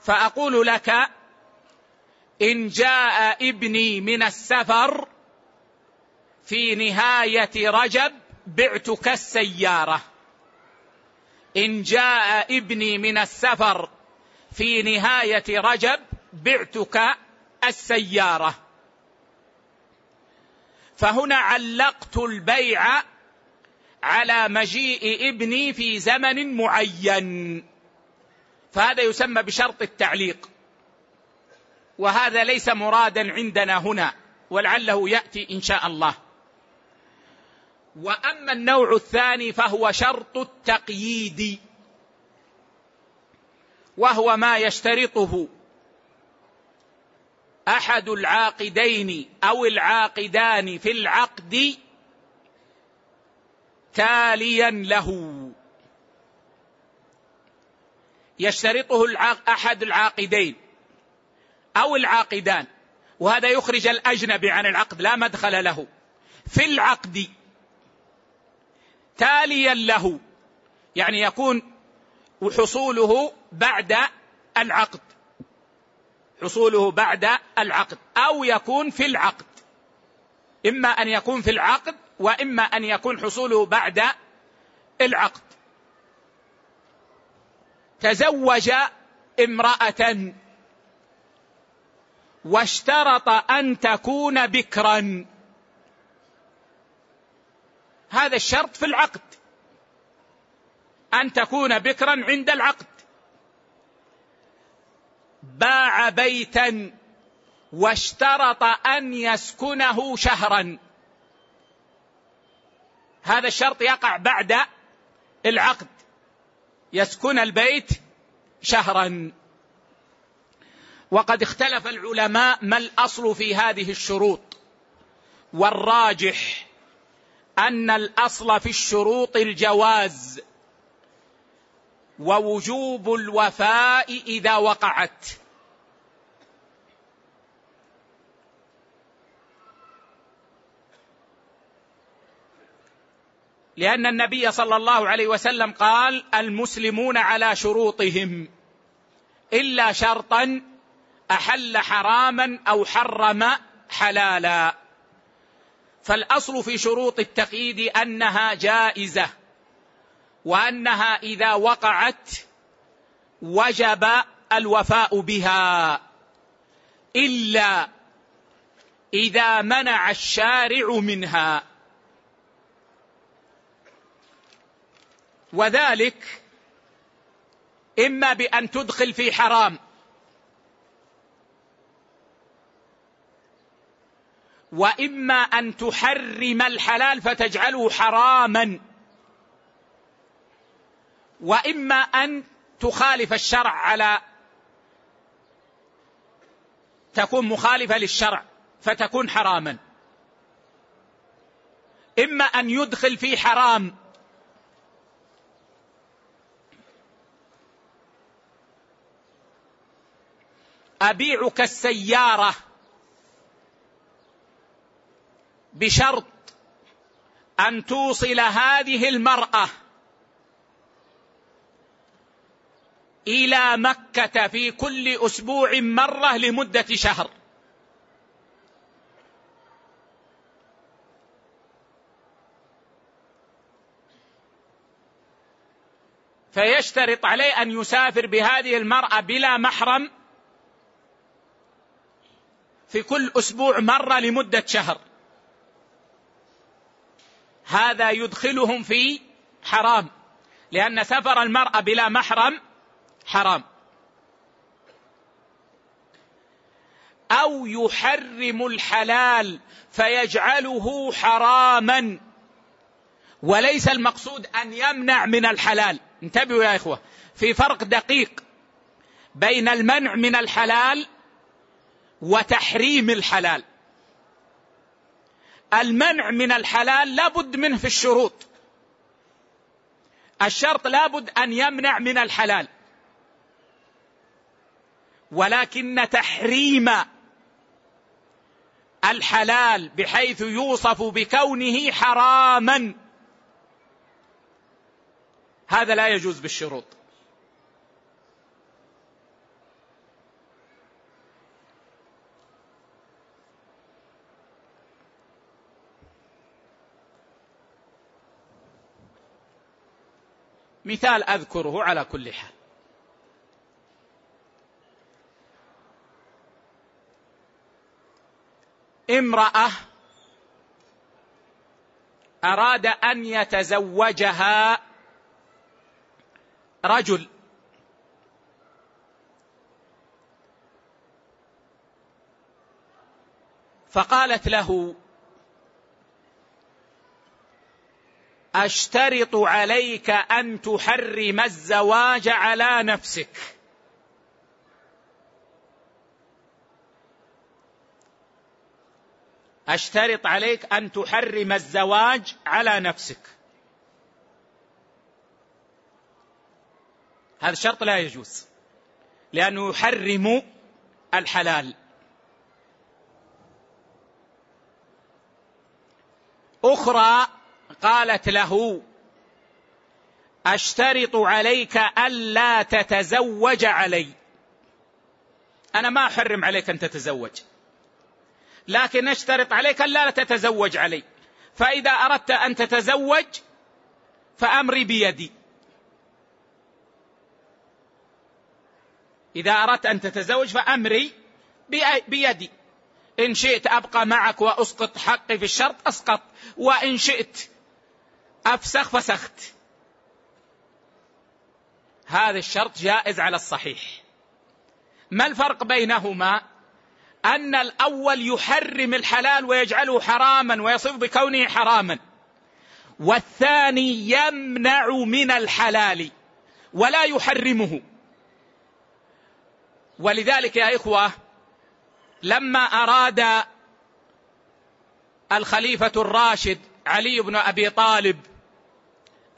فأقول لك إن جاء ابني من السفر في نهاية رجب بعتك السيارة. إن جاء ابني من السفر في نهاية رجب بعتك السيارة. فهنا علقت البيع على مجيء ابني في زمن معين. فهذا يسمى بشرط التعليق. وهذا ليس مرادا عندنا هنا ولعله يأتي إن شاء الله. وأما النوع الثاني فهو شرط التقييد. وهو ما يشترطه أحد العاقدين أو العاقدان في العقد تاليا له. يشترطه أحد العاقدين أو العاقدان. وهذا يخرج الأجنبي عن العقد لا مدخل له. في العقد تاليا له يعني يكون حصوله بعد العقد. حصوله بعد العقد أو يكون في العقد. إما أن يكون في العقد وإما أن يكون حصوله بعد العقد. تزوج امرأة. واشترط أن تكون بكرا. هذا الشرط في العقد. أن تكون بكرا عند العقد. باع بيتا واشترط أن يسكنه شهرا. هذا الشرط يقع بعد العقد. يسكن البيت شهرا. وقد اختلف العلماء ما الأصل في هذه الشروط. والراجح أن الأصل في الشروط الجواز. ووجوب الوفاء إذا وقعت. لأن النبي صلى الله عليه وسلم قال المسلمون على شروطهم. إلا شرطا أحل حراما أو حرم حلالا. فالأصل في شروط التقييد أنها جائزة وأنها إذا وقعت وجب الوفاء بها. إلا إذا منع الشارع منها. وذلك إما بأن تدخل في حرام. وإما أن تحرم الحلال فتجعله حراما. وإما أن تخالف الشرع على تكون مخالفة للشرع فتكون حراما. إما أن يدخل في حرام أبيعك السيارة بشرط أن توصل هذه المرأة إلى مكة في كل أسبوع مرة لمدة شهر. فيشترط عليه أن يسافر بهذه المرأة بلا محرم في كل أسبوع مرة لمدة شهر. هذا يدخلهم في حرام لأن سفر المرأة بلا محرم حرام. أو يحرم الحلال فيجعله حراما. وليس المقصود أن يمنع من الحلال. انتبهوا يا إخوة في فرق دقيق بين المنع من الحلال وتحريم الحلال. المنع من الحلال لا بد منه في الشروط. الشرط لابد أن يمنع من الحلال. ولكن تحريم الحلال بحيث يوصف بكونه حراما. هذا لا يجوز بالشروط. مثال أذكره على كل حال. امرأة أراد أن يتزوجها رجل. فقالت له أشترط عليك أن تحرم الزواج على نفسك. أشترط عليك أن تحرم الزواج على نفسك. هذا الشرط لا يجوز لأنه يحرم الحلال. أخرى قالت له أشترط عليك ألا تتزوج علي. أنا ما أحرم عليك أن تتزوج. لكن أشترط عليك أن لا تتزوج علي. فإذا أردت أن تتزوج فأمري بيدي. إذا أردت أن تتزوج فأمري بيدي. إن شئت أبقى معك وأسقط حقي في الشرط أسقط. وإن شئت أفسخ فسخت. هذا الشرط جائز على الصحيح. ما الفرق بينهما؟ أن الأول يحرم الحلال ويجعله حراما ويصف بكونه حراما والثاني يمنع من الحلال ولا يحرمه. ولذلك يا إخوة لما أراد الخليفة الراشد علي بن أبي طالب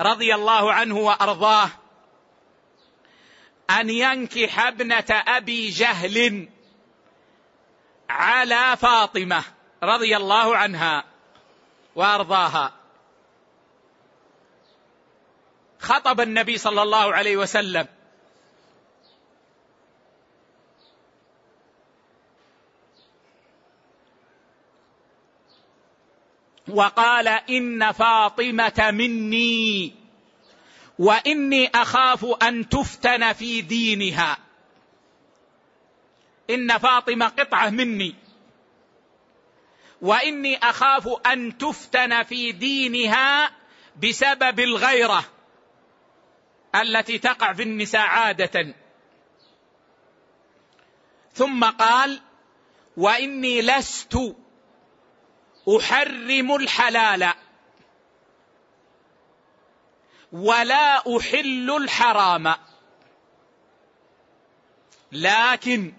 رضي الله عنه وأرضاه أن ينكح ابنة أبي جهل على فاطمة رضي الله عنها وأرضاها. خطب النبي صلى الله عليه وسلم. وقال إن فاطمة مني وإني أخاف أن تفتن في دينها. إن فاطمة قطعة مني. وإني أخاف أن تفتن في دينها بسبب الغيرة التي تقع في النساء عادة. ثم قال وإني لست أحرم الحلال. ولا أحل الحرام. لكن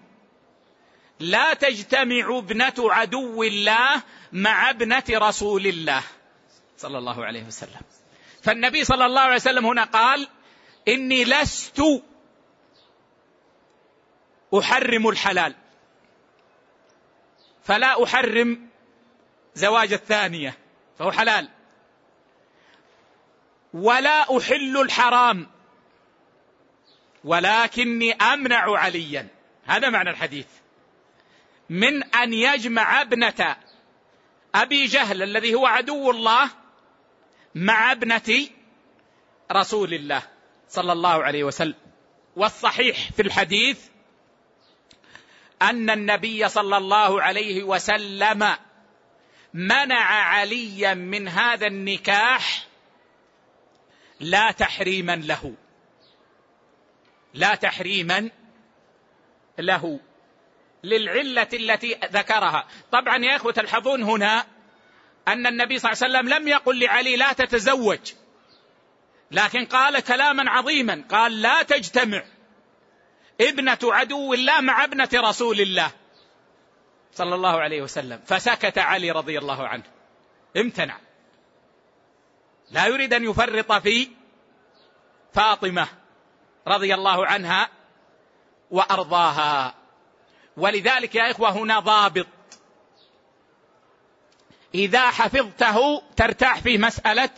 لا تجتمع ابنة عدو الله مع ابنة رسول الله. صلى الله عليه وسلم. فالنبي صلى الله عليه وسلم هنا قال إني لست أحرم الحلال. فلا أحرم زواج الثانية فهو حلال. ولا أحل الحرام ولكني أمنع عليا. هذا معنى الحديث. من أن يجمع ابنة أبي جهل الذي هو عدو الله مع ابنة رسول الله صلى الله عليه وسلم. والصحيح في الحديث أن النبي صلى الله عليه وسلم منع عليا من هذا النكاح لا تحريما له. لا تحريما له. للعلة التي ذكرها. طبعا يا إخوة تلحظون هنا أن النبي صلى الله عليه وسلم لم يقل لعلي لا تتزوج. لكن قال كلاما عظيما. قال لا تجتمع ابنة عدو الله مع ابنة رسول الله. صلى الله عليه وسلم. فسكت علي رضي الله عنه. امتنع. لا يريد أن يفرط في فاطمة رضي الله عنها وأرضاها. ولذلك يا إخوة هنا ضابط. إذا حفظته ترتاح في مسألة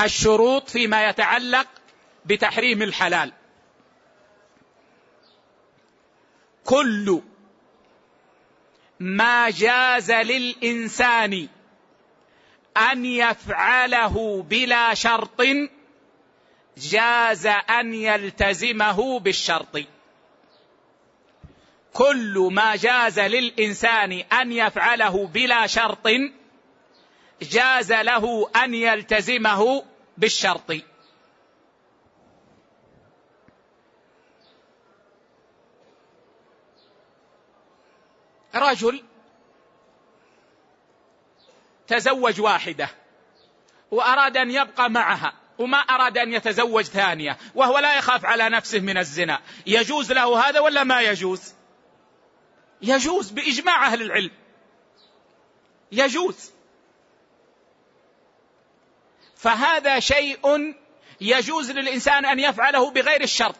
الشروط فيما يتعلق بتحريم الحلال. كل ما جاز للإنسان أن يفعله بلا شرط جاز أن يلتزمه بالشرط. كل ما جاز للإنسان أن يفعله بلا شرط جاز له أن يلتزمه بالشرط. رجل تزوج واحدة وأراد أن يبقى معها وما أراد أن يتزوج ثانية وهو لا يخاف على نفسه من الزنا. يجوز له هذا ولا ما يجوز؟ يجوز بإجماع أهل العلم. يجوز. فهذا شيء يجوز للإنسان أن يفعله بغير الشرط.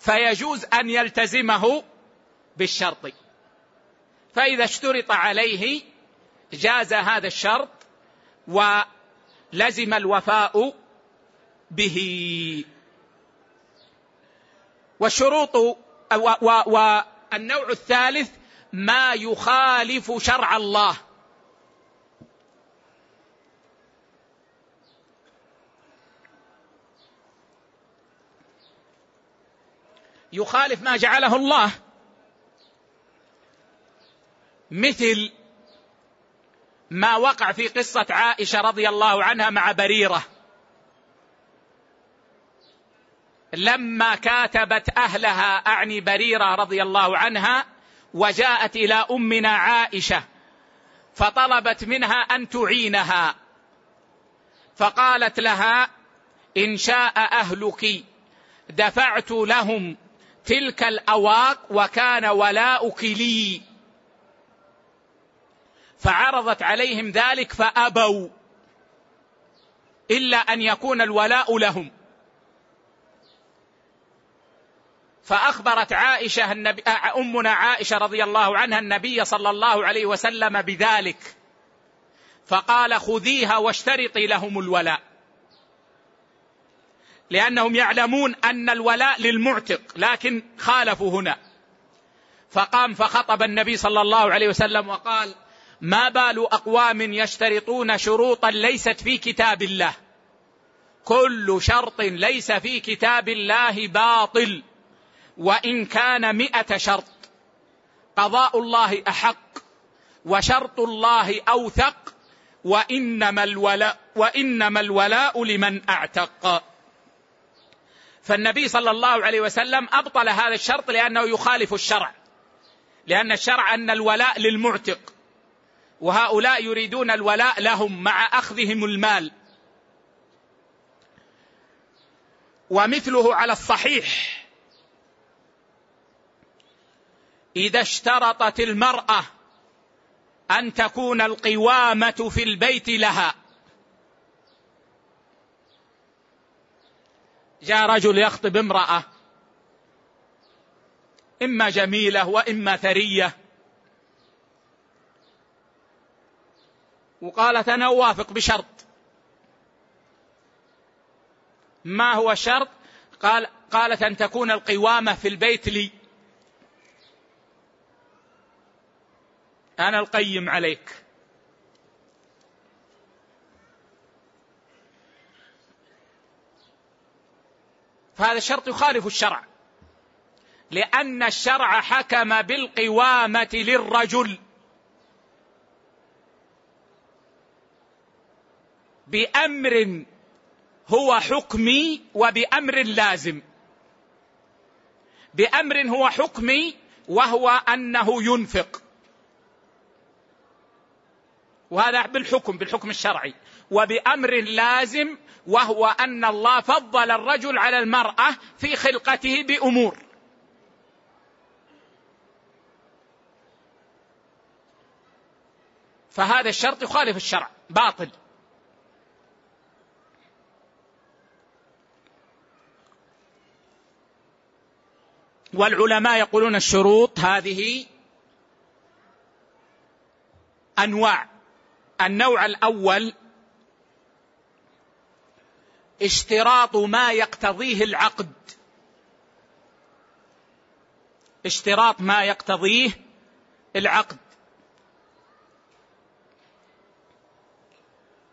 فيجوز أن يلتزمه بالشرط. فإذا اشترط عليه جاز هذا الشرط ولزم الوفاء به. والشروط والنوع الثالث ما يخالف شرع الله. يخالف ما جعله الله. مثل ما وقع في قصة عائشة رضي الله عنها مع بريرة. لما كاتبت أهلها أعني بريرة رضي الله عنها وجاءت إلى أمنا عائشة فطلبت منها أن تعينها. فقالت لها إن شاء أهلك دفعت لهم تلك الأواق وكان ولاؤك لي. فعرضت عليهم ذلك فأبوا. إلا أن يكون الولاء لهم. فأخبرت عائشة النبي أمنا عائشة رضي الله عنها النبي صلى الله عليه وسلم بذلك. فقال خذيها واشترطي لهم الولاء. لأنهم يعلمون أن الولاء للمعتق لكن خالفوا هنا. فقام فخطب النبي صلى الله عليه وسلم وقال ما بال أقوام يشترطون شروطا ليست في كتاب الله. كل شرط ليس في كتاب الله باطل. وإن كان مئة شرط. قضاء الله أحق وشرط الله أوثق. وإنما الولاء وإنما الولاء لمن أعتق. فالنبي صلى الله عليه وسلم أبطل هذا الشرط لأنه يخالف الشرع. لأن الشرع أن الولاء للمعتق. وهؤلاء يريدون الولاء لهم مع أخذهم المال. ومثله على الصحيح. إذا اشترطت المرأة أن تكون القوامة في البيت لها. جاء رجل يخطب امرأة. إما جميلة وإما ثرية. وقالت أنا أوافق بشرط. ما هو الشرط قال قالت أن تكون القوامة في البيت لي. أنا القيم عليك. فهذا الشرط يخالف الشرع. لأن الشرع حكم بالقوامة للرجل. بأمر هو حكمي وبأمر لازم. بأمر هو حكمي وهو أنه ينفق. وهذا بالحكم بالحكم الشرعي. وبأمر لازم وهو أن الله فضل الرجل على المرأة في خلقته بأمور. فهذا الشرط يخالف الشرع باطل. والعلماء يقولون الشروط هذه أنواع. النوع الأول اشتراط ما يقتضيه العقد. اشتراط ما يقتضيه العقد.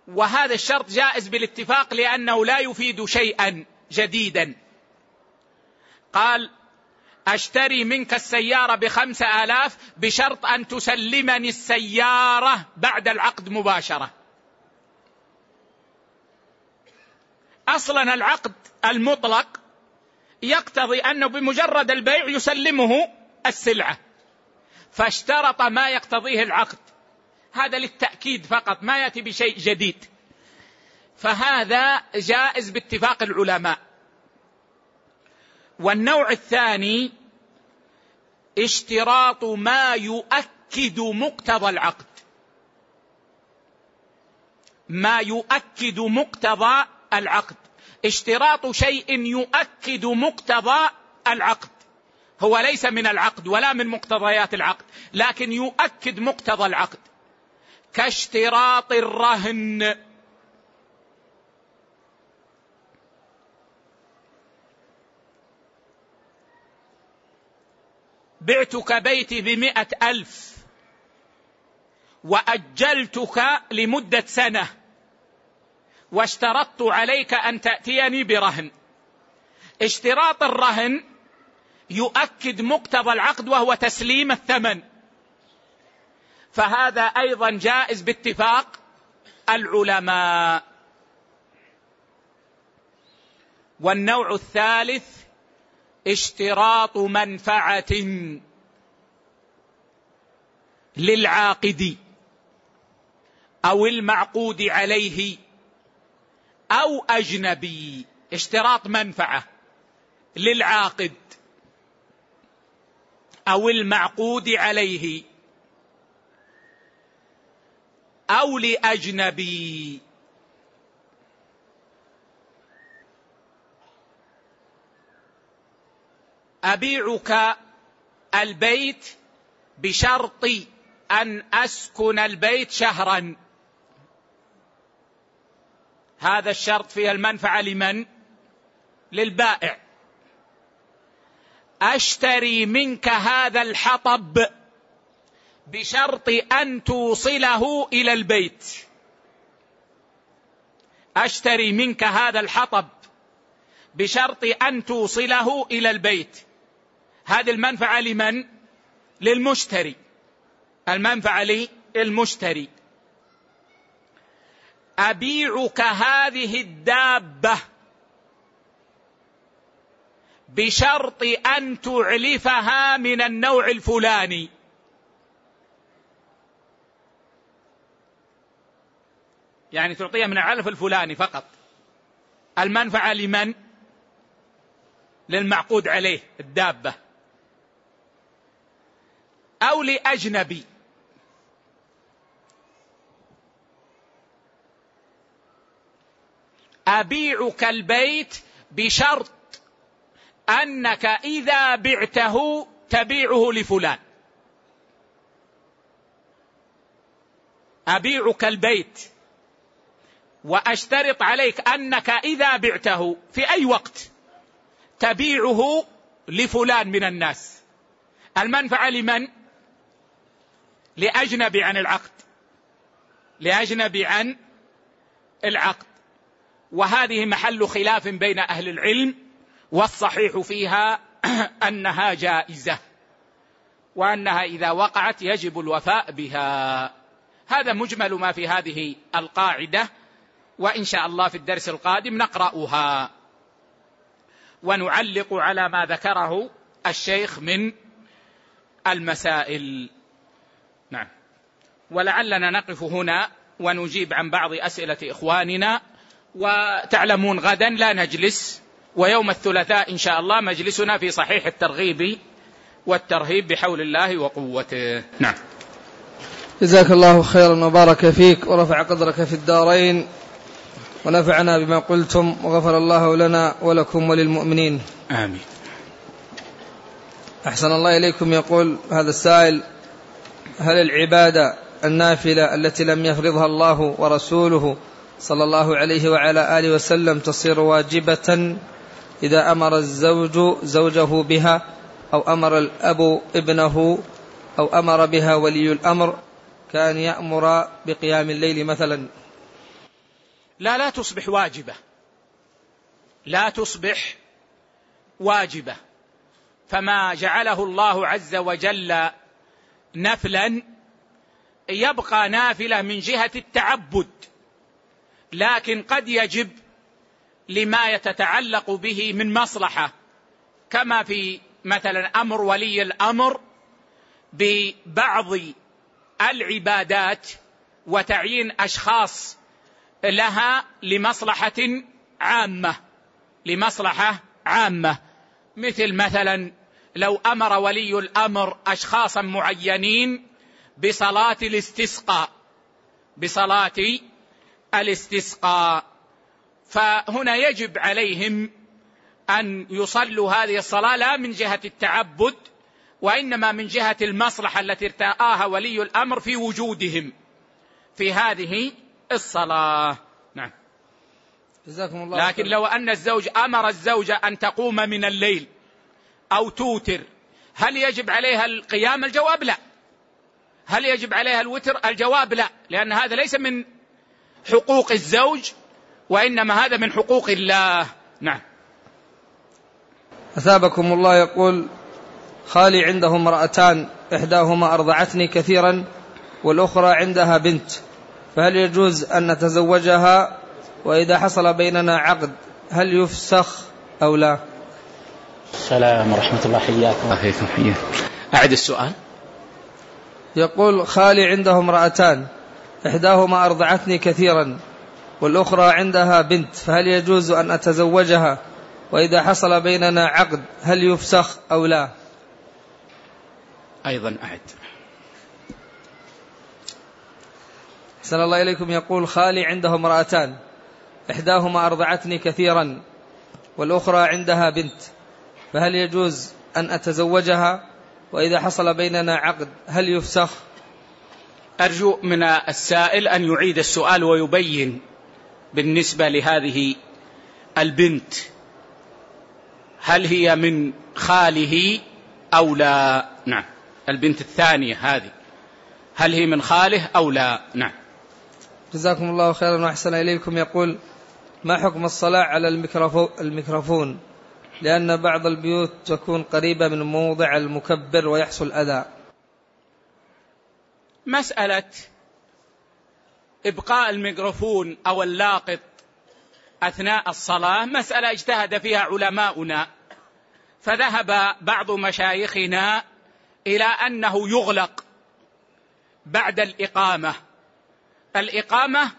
وهذا الشرط جائز بالاتفاق لأنه لا يفيد شيئا جديدا. قال أشتري منك السيارة بخمسة آلاف بشرط أن تسلمني السيارة بعد العقد مباشرة. أصلا العقد المطلق يقتضي أنه بمجرد البيع يسلمه السلعة. فاشترط ما يقتضيه العقد. هذا للتأكيد فقط ما يأتي بشيء جديد. فهذا جائز باتفاق العلماء. والنوع الثاني اشتراط ما يؤكد مقتضى العقد. ما يؤكد مقتضى العقد. اشتراط شيء يؤكد مقتضى العقد. هو ليس من العقد ولا من مقتضيات العقد لكن يؤكد مقتضى العقد. كاشتراط الرهن. بعتك بيتي بمئة ألف وأجلتك لمدة سنة واشترطت عليك أن تأتيني برهن. اشتراط الرهن يؤكد مقتضى العقد وهو تسليم الثمن. فهذا أيضا جائز باتفاق العلماء. والنوع الثالث اشتراط منفعة للعاقد أو المعقود عليه أو أجنبي اشتراط منفعة للعاقد أو المعقود عليه أو لأجنبي. أبيعك البيت بشرط أن أسكن البيت شهرا. هذا الشرط فيه المنفعة لمن؟ للبائع. أشتري منك هذا الحطب بشرط أن توصله إلى البيت. أشتري منك هذا الحطب بشرط أن توصله إلى البيت. هذه المنفعة لمن؟ للمشتري. المنفعة للمشتري. أبيعك هذه الدابة بشرط أن تعلفها من النوع الفلاني. يعني تعطيها من العلف الفلاني فقط. المنفعة لمن؟ للمعقود عليه الدابة. أو لأجنبي. أبيعك البيت بشرط أنك إذا بعته تبيعه لفلان. أبيعك البيت وأشترط عليك أنك إذا بعته في أي وقت تبيعه لفلان من الناس. المنفعة لمن؟ لأجنبي عن العقد. لأجنبي عن العقد. وهذه محل خلاف بين أهل العلم والصحيح فيها أنها جائزة وأنها إذا وقعت يجب الوفاء بها. هذا مجمل ما في هذه القاعدة وإن شاء الله في الدرس القادم نقرأها. ونعلق على ما ذكره الشيخ من المسائل. نعم. ولعلنا نقف هنا ونجيب عن بعض أسئلة إخواننا وتعلمون غدا لا نجلس ويوم الثلاثاء إن شاء الله مجلسنا في صحيح الترغيب والترهيب بحول الله وقوته. نعم. جزاك الله خيرا وبارك فيك ورفع قدرك في الدارين ونفعنا بما قلتم وغفر الله لنا ولكم وللمؤمنين. آمين. أحسن الله إليكم يقول هذا السائل هل العبادة النافلة التي لم يفرضها الله ورسوله صلى الله عليه وعلى آله وسلم تصير واجبة إذا أمر الزوج زوجه بها أو أمر الأب ابنه أو أمر بها ولي الأمر كأن يأمر بقيام الليل مثلا؟ لا لا تصبح واجبة. لا تصبح واجبة. فما جعله الله عز وجل نفلا يبقى نافلة من جهة التعبد لكن قد يجب لما يتتعلق به من مصلحة كما في مثلا أمر ولي الأمر ببعض العبادات وتعيين أشخاص لها لمصلحة عامة لمصلحة عامة مثل مثلا لو أمر ولي الأمر أشخاصا معينين بصلاة الاستسقاء بصلاة الاستسقاء. فهنا يجب عليهم أن يصلوا هذه الصلاة لا من جهة التعبد وإنما من جهة المصلحة التي ارتآها ولي الأمر في وجودهم في هذه الصلاة. نعم. جزاكم الله لكن لو أن الزوج أمر الزوجه أن تقوم من الليل أو توتر. هل يجب عليها القيام؟ الجواب لا. هل يجب عليها الوتر؟ الجواب لا لأن هذا ليس من حقوق الزوج وإنما هذا من حقوق الله. نعم. أثابكم الله يقول خالي عنده امرأتان إحداهما أرضعتني كثيرا والأخرى عندها بنت. فهل يجوز أن نتزوجها؟ وإذا حصل بيننا عقد هل يفسخ أو لا؟ السلام ورحمة الله حياكم فيكم حياك أعد السؤال. يقول خالي عنده امرأتان إحداهما أرضعتني كثيرا والأخرى عندها بنت فهل يجوز أن أتزوجها؟ وإذا حصل بيننا عقد هل يفسخ أو لا؟ أيضا أعد. أحسن الله إليكم. يقول خالي عنده امرأتان إحداهما أرضعتني كثيرا والأخرى عندها بنت. فهل يجوز أن أتزوجها؟ وإذا حصل بيننا عقد هل يفسخ؟ أرجو من السائل أن يعيد السؤال ويبين بالنسبة لهذه البنت هل هي من خاله أو لا؟ نعم. البنت الثانية هذه. هل هي من خاله أو لا؟ نعم. جزاكم الله خيرا وأحسن إليكم. يقول ما حكم الصلاة على الميكروفون؟ لأن بعض البيوت تكون قريبة من موضع المكبر ويحصل أذى. مسألة إبقاء الميكروفون أو اللاقط أثناء الصلاة مسألة اجتهد فيها علماؤنا. فذهب بعض مشايخنا إلى أنه يغلق بعد الإقامة. الإقامة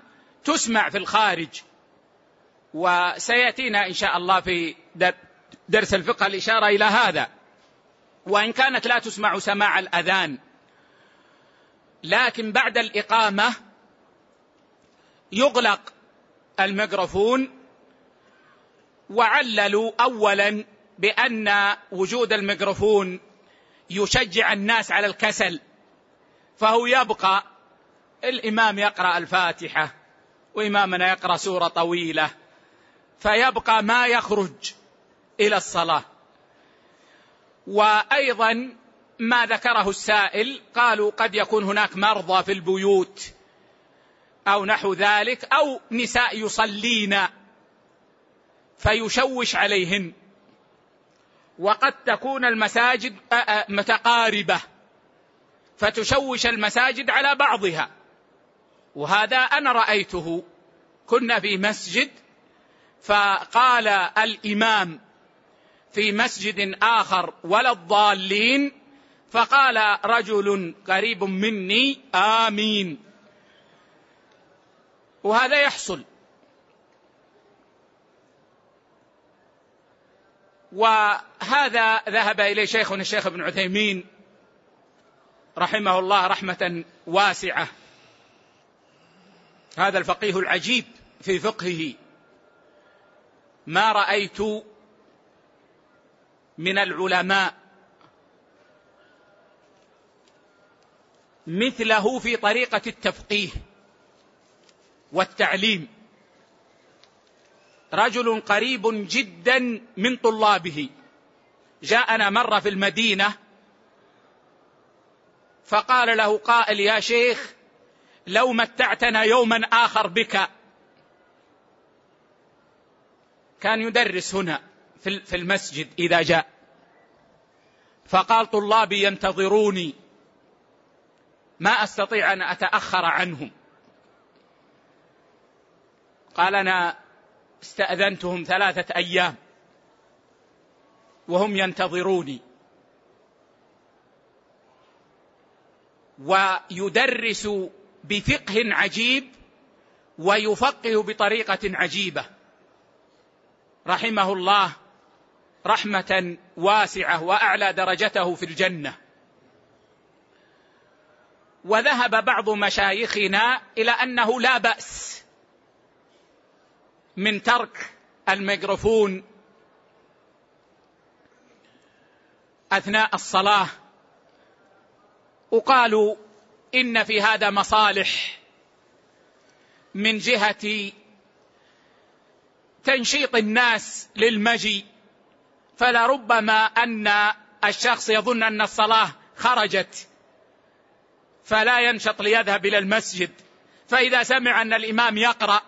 تسمع في الخارج وسيأتينا إن شاء الله في درس الفقه الإشارة إلى هذا. وإن كانت لا تسمع سماع الأذان لكن بعد الإقامة يغلق الميكروفون وعللوا أولا بأن وجود الميكروفون يشجع الناس على الكسل فهو يبقى الإمام يقرأ الفاتحة وإمامنا يقرأ سورة طويلة فيبقى ما يخرج. إلى الصلاة. وأيضا ما ذكره السائل قالوا قد يكون هناك مرضى في البيوت أو نحو ذلك أو نساء يصلين فيشوش عليهن. وقد تكون المساجد متقاربة فتشوش المساجد على بعضها. وهذا أنا رأيته. كنا في مسجد فقال الإمام في مسجد آخر ولا الضالين فقال رجل قريب مني آمين. وهذا يحصل. وهذا ذهب إليه شيخنا الشيخ ابن عثيمين رحمه الله رحمة واسعة. هذا الفقيه العجيب في فقهه. ما رأيت من العلماء مثله في طريقة التفقيه والتعليم. رجل قريب جدا من طلابه. جاءنا مرة في المدينة فقال له قائل يا شيخ لو متعتنا يوما آخر بك. كان يدرس هنا. في المسجد إذا جاء. فقال طلابي ينتظروني. ما أستطيع أن أتأخر عنهم. قال أنا استأذنتهم ثلاثة أيام. وهم ينتظروني. ويدرس بفقه عجيب ويفقه بطريقة عجيبة. رحمه الله. رحمة واسعة وأعلى درجته في الجنة. وذهب بعض مشايخنا إلى أنه لا بأس من ترك الميكروفون أثناء الصلاة. وقالوا إن في هذا مصالح من جهة تنشيط الناس للمجيء. فلربما أن الشخص يظن أن الصلاة خرجت فلا ينشط ليذهب إلى المسجد. فإذا سمع أن الإمام يقرأ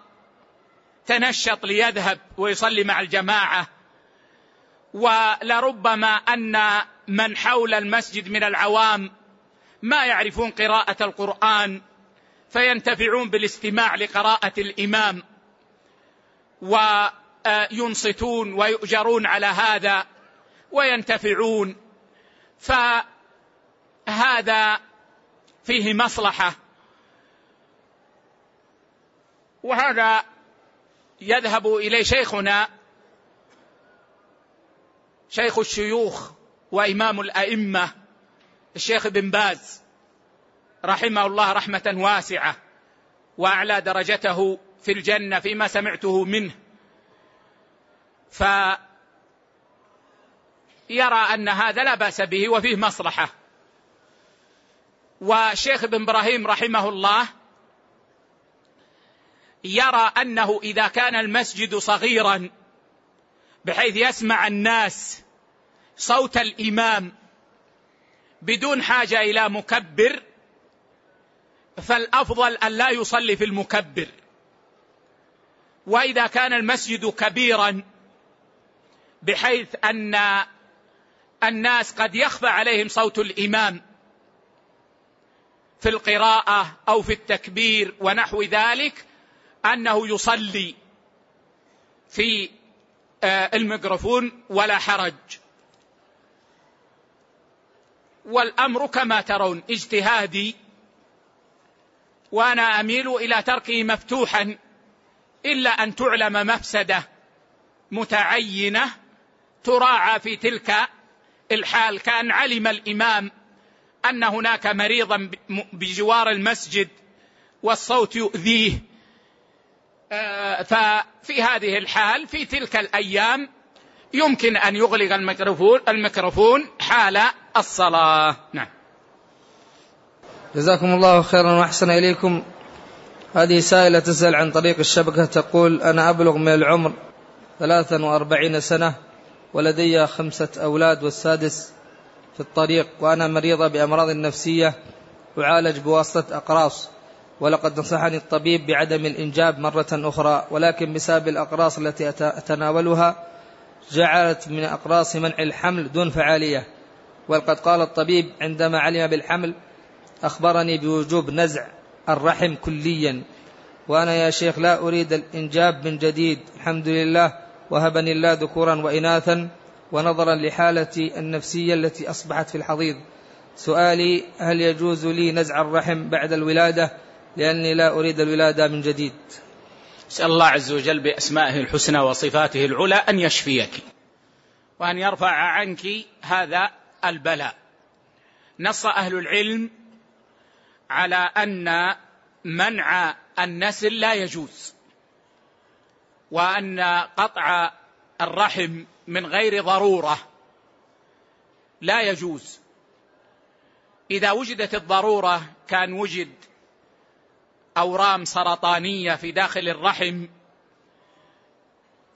تنشط ليذهب ويصلي مع الجماعة. ولربما أن من حول المسجد من العوام ما يعرفون قراءة القرآن فينتفعون بالاستماع لقراءة الإمام. وينصتون ويؤجرون على هذا وينتفعون. فهذا فيه مصلحة. وهذا يذهب إليه شيخنا شيخ الشيوخ وإمام الأئمة الشيخ بن باز رحمه الله رحمة واسعة وأعلى درجته في الجنة فيما سمعته منه. فيرى أن هذا لا بأس به وفيه مصلحة. وشيخ ابن إبراهيم رحمه الله يرى أنه إذا كان المسجد صغيرا بحيث يسمع الناس صوت الإمام بدون حاجة إلى مكبر فالأفضل أن لا يصلي في المكبر. وإذا كان المسجد كبيرا بحيث أن الناس قد يخفى عليهم صوت الإمام في القراءة أو في التكبير ونحو ذلك أنه يصلي في آه، الميكروفون ولا حرج. والأمر كما ترون اجتهادي وأنا أميل إلى تركه مفتوحا إلا أن تعلم مفسدة متعينة تراعى في تلك الحال. كان علم الإمام أن هناك مريضا بجوار المسجد والصوت يؤذيه. آه، ففي هذه الحال في تلك الأيام يمكن أن يغلق الميكروفون الميكروفون حال الصلاة. نعم. جزاكم الله خيرا وأحسن إليكم. هذه سائلة تسأل عن طريق الشبكة تقول أنا أبلغ من العمر ثلاثا وأربعين سنة. ولدي خمسة أولاد والسادس في الطريق وأنا مريضة بأمراض نفسية أعالج بواسطة أقراص. ولقد نصحني الطبيب بعدم الإنجاب مرة أخرى ولكن بسبب الأقراص التي أتناولها جعلت من أقراص منع الحمل دون فعالية. ولقد قال الطبيب عندما علم بالحمل أخبرني بوجوب نزع الرحم كليا. وأنا يا شيخ لا أريد الإنجاب من جديد. الحمد لله وهبني الله ذكورا وإناثا ونظرا لحالتي النفسية التي أصبحت في الحضيض. سؤالي هل يجوز لي نزع الرحم بعد الولادة؟ لأني لا أريد الولادة من جديد. أسأل الله عز وجل بأسمائه الحسنى وصفاته العلى أن يشفيك. وأن يرفع عنك هذا البلاء. نص أهل العلم على أن منع النسل لا يجوز. وأن قطع الرحم من غير ضرورة. لا يجوز. إذا وجدت الضرورة كان وجد أورام سرطانية في داخل الرحم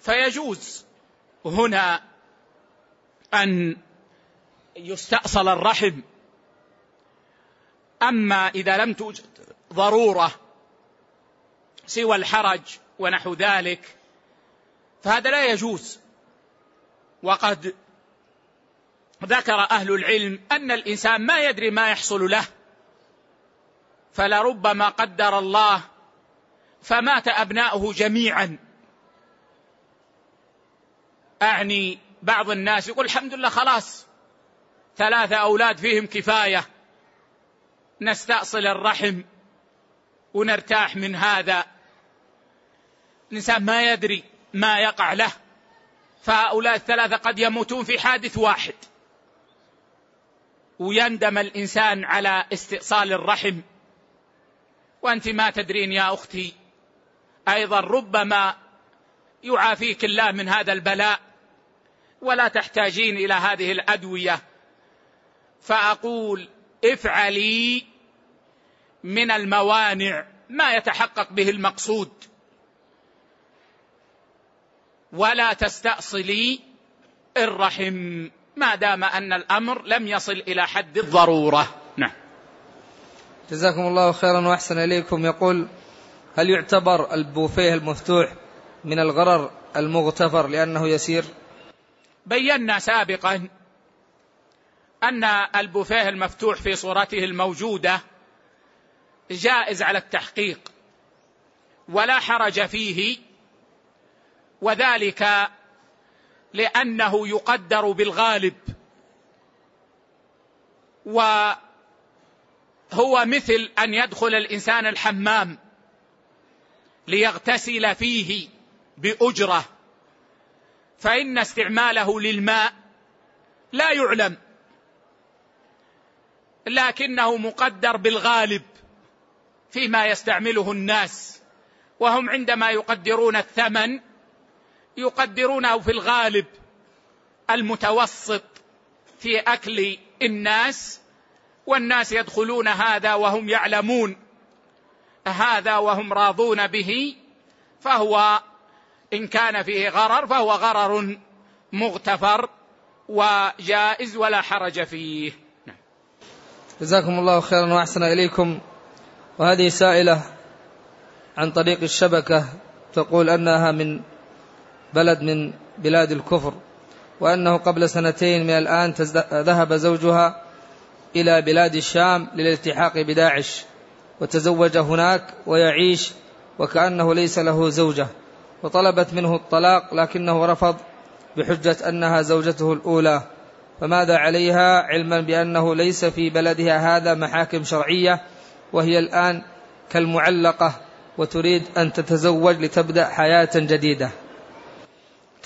فيجوز هنا أن يستأصل الرحم. أما إذا لم توجد ضرورة سوى الحرج ونحو ذلك فهذا لا يجوز. وقد ذكر أهل العلم أن الإنسان ما يدري ما يحصل له فلربما قدر الله فمات أبناؤه جميعا. أعني بعض الناس يقول الحمد لله خلاص ثلاثة أولاد فيهم كفاية نستأصل الرحم ونرتاح من هذا. الإنسان ما يدري ما يقع له. فهؤلاء الثلاثة قد يموتون في حادث واحد. ويندم الإنسان على استئصال الرحم. وأنت ما تدرين يا أختي. أيضا ربما يعافيك الله من هذا البلاء. ولا تحتاجين إلى هذه الأدوية. فأقول افعلي من الموانع ما يتحقق به المقصود. ولا تستأصلي الرحم. ما دام أن الأمر لم يصل إلى حد الضرورة. نعم. جزاكم الله خيرا وأحسن إليكم. يقول هل يعتبر البوفيه المفتوح من الغرر المغتفر لأنه يسير؟ بينا سابقا أن البوفيه المفتوح في صورته الموجودة جائز على التحقيق ولا حرج فيه وذلك لأنه يقدر بالغالب. وهو مثل أن يدخل الإنسان الحمام ليغتسل فيه بأجرة فإن استعماله للماء لا يعلم لكنه مقدر بالغالب فيما يستعمله الناس وهم عندما يقدرون الثمن يقدرونه في الغالب المتوسط في أكل الناس والناس يدخلون هذا وهم يعلمون هذا وهم راضون به فهو إن كان فيه غرر فهو غرر مغتفر وجائز ولا حرج فيه نعم. جزاكم الله خيرا وأحسن إليكم وهذه سائلة عن طريق الشبكة تقول أنها من بلد من بلاد الكفر وأنه قبل سنتين من الآن ذهب زوجها إلى بلاد الشام للالتحاق بداعش وتزوج هناك ويعيش وكأنه ليس له زوجة وطلبت منه الطلاق لكنه رفض بحجة أنها زوجته الأولى. فماذا عليها؟ علما بأنه ليس في بلدها هذا محاكم شرعية وهي الآن كالمعلقة وتريد أن تتزوج لتبدأ حياة جديدة.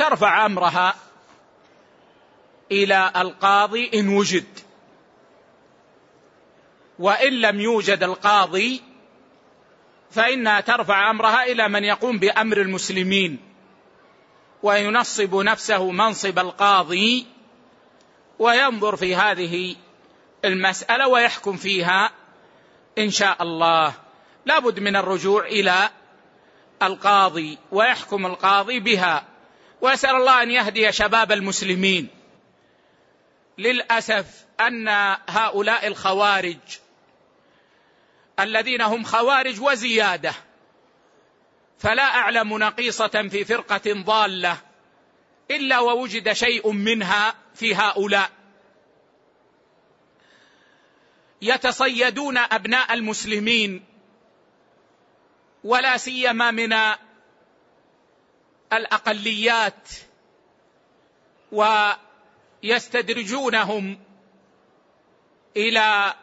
ترفع أمرها إلى القاضي إن وجد. وإن لم يوجد القاضي فإنها ترفع أمرها إلى من يقوم بأمر المسلمين وينصب نفسه منصب القاضي وينظر في هذه المسألة ويحكم فيها إن شاء الله. لابد من الرجوع إلى القاضي ويحكم القاضي بها. وأسأل الله أن يهدي شباب المسلمين. للأسف أن هؤلاء الخوارج الذين هم خوارج وزيادة فلا أعلم نقيصة في فرقة ضالة إلا ووجد شيء منها في هؤلاء. يتصيدون أبناء المسلمين ولا سيما من الأقليات ويستدرجونهم إلى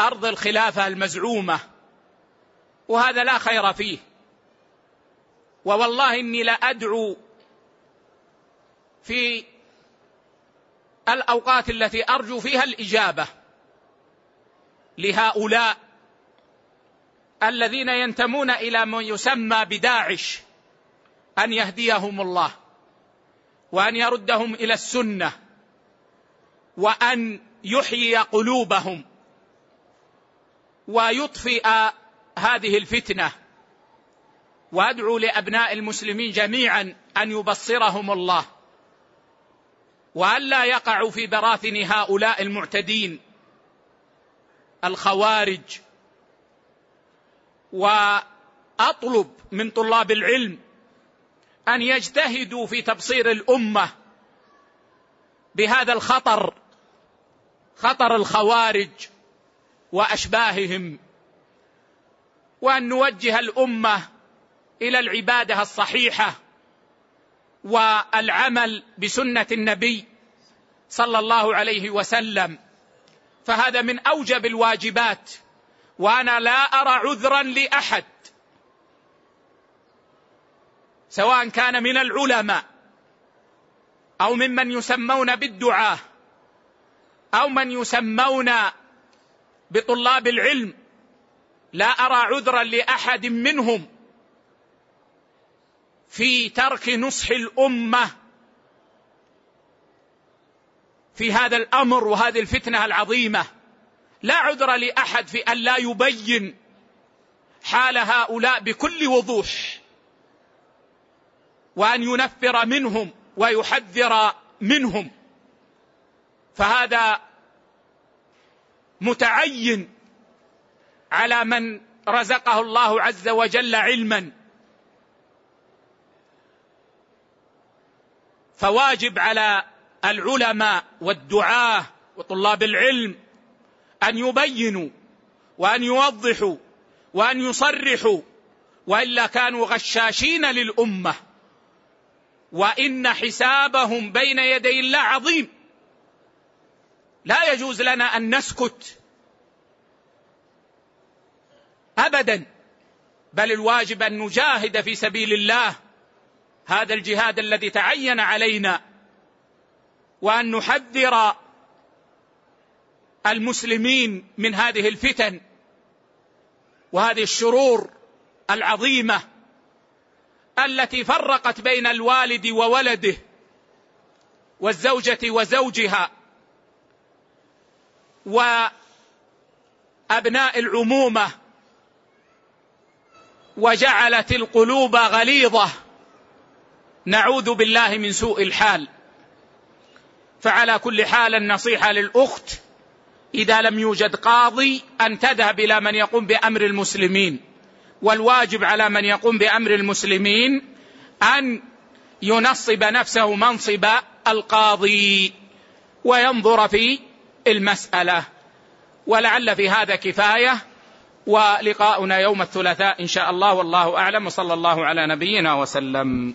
أرض الخلافة المزعومة وهذا لا خير فيه. ووالله إني لأدعو في الأوقات التي أرجو فيها الإجابة لهؤلاء الذين ينتمون إلى ما يسمى بداعش. أن يهديهم الله وأن يردهم إلى السنة وأن يحيي قلوبهم ويطفئ هذه الفتنة. وأدعو لأبناء المسلمين جميعا أن يبصرهم الله وان لا يقعوا في براثن هؤلاء المعتدين الخوارج. وأطلب من طلاب العلم أن يجتهدوا في تبصير الأمة بهذا الخطر خطر الخوارج وأشباههم وأن نوجه الأمة إلى العبادة الصحيحة والعمل بسنة النبي صلى الله عليه وسلم. فهذا من أوجب الواجبات وأنا لا أرى عذرا لأحد سواء كان من العلماء أو ممن يسمون بالدعاة أو من يسمون بطلاب العلم لا أرى عذرا لأحد منهم في ترك نصح الأمة في هذا الأمر وهذه الفتنة العظيمة. لا عذر لأحد في أن لا يبين حال هؤلاء بكل وضوح. وأن ينفر منهم ويحذر منهم. فهذا متعين على من رزقه الله عز وجل علما. فواجب على العلماء والدعاة وطلاب العلم أن يبينوا وأن يوضحوا وأن يصرحوا وإلا كانوا غشاشين للأمة. وإن حسابهم بين يدي الله عظيم. لا يجوز لنا أن نسكت ابدا بل الواجب أن نجاهد في سبيل الله هذا الجهاد الذي تعين علينا وأن نحذر المسلمين من هذه الفتن وهذه الشرور العظيمة. التي فرقت بين الوالد وولده والزوجة وزوجها وأبناء العمومة وجعلت القلوب غليظة نعوذ بالله من سوء الحال. فعلى كل حال النصيحة للأخت إذا لم يوجد قاضي أن تذهب إلى من يقوم بأمر المسلمين. والواجب على من يقوم بأمر المسلمين أن ينصب نفسه منصب القاضي وينظر في المسألة. ولعل في هذا كفاية. ولقاؤنا يوم الثلاثاء إن شاء الله. والله أعلم. وصلى الله على نبينا وسلم.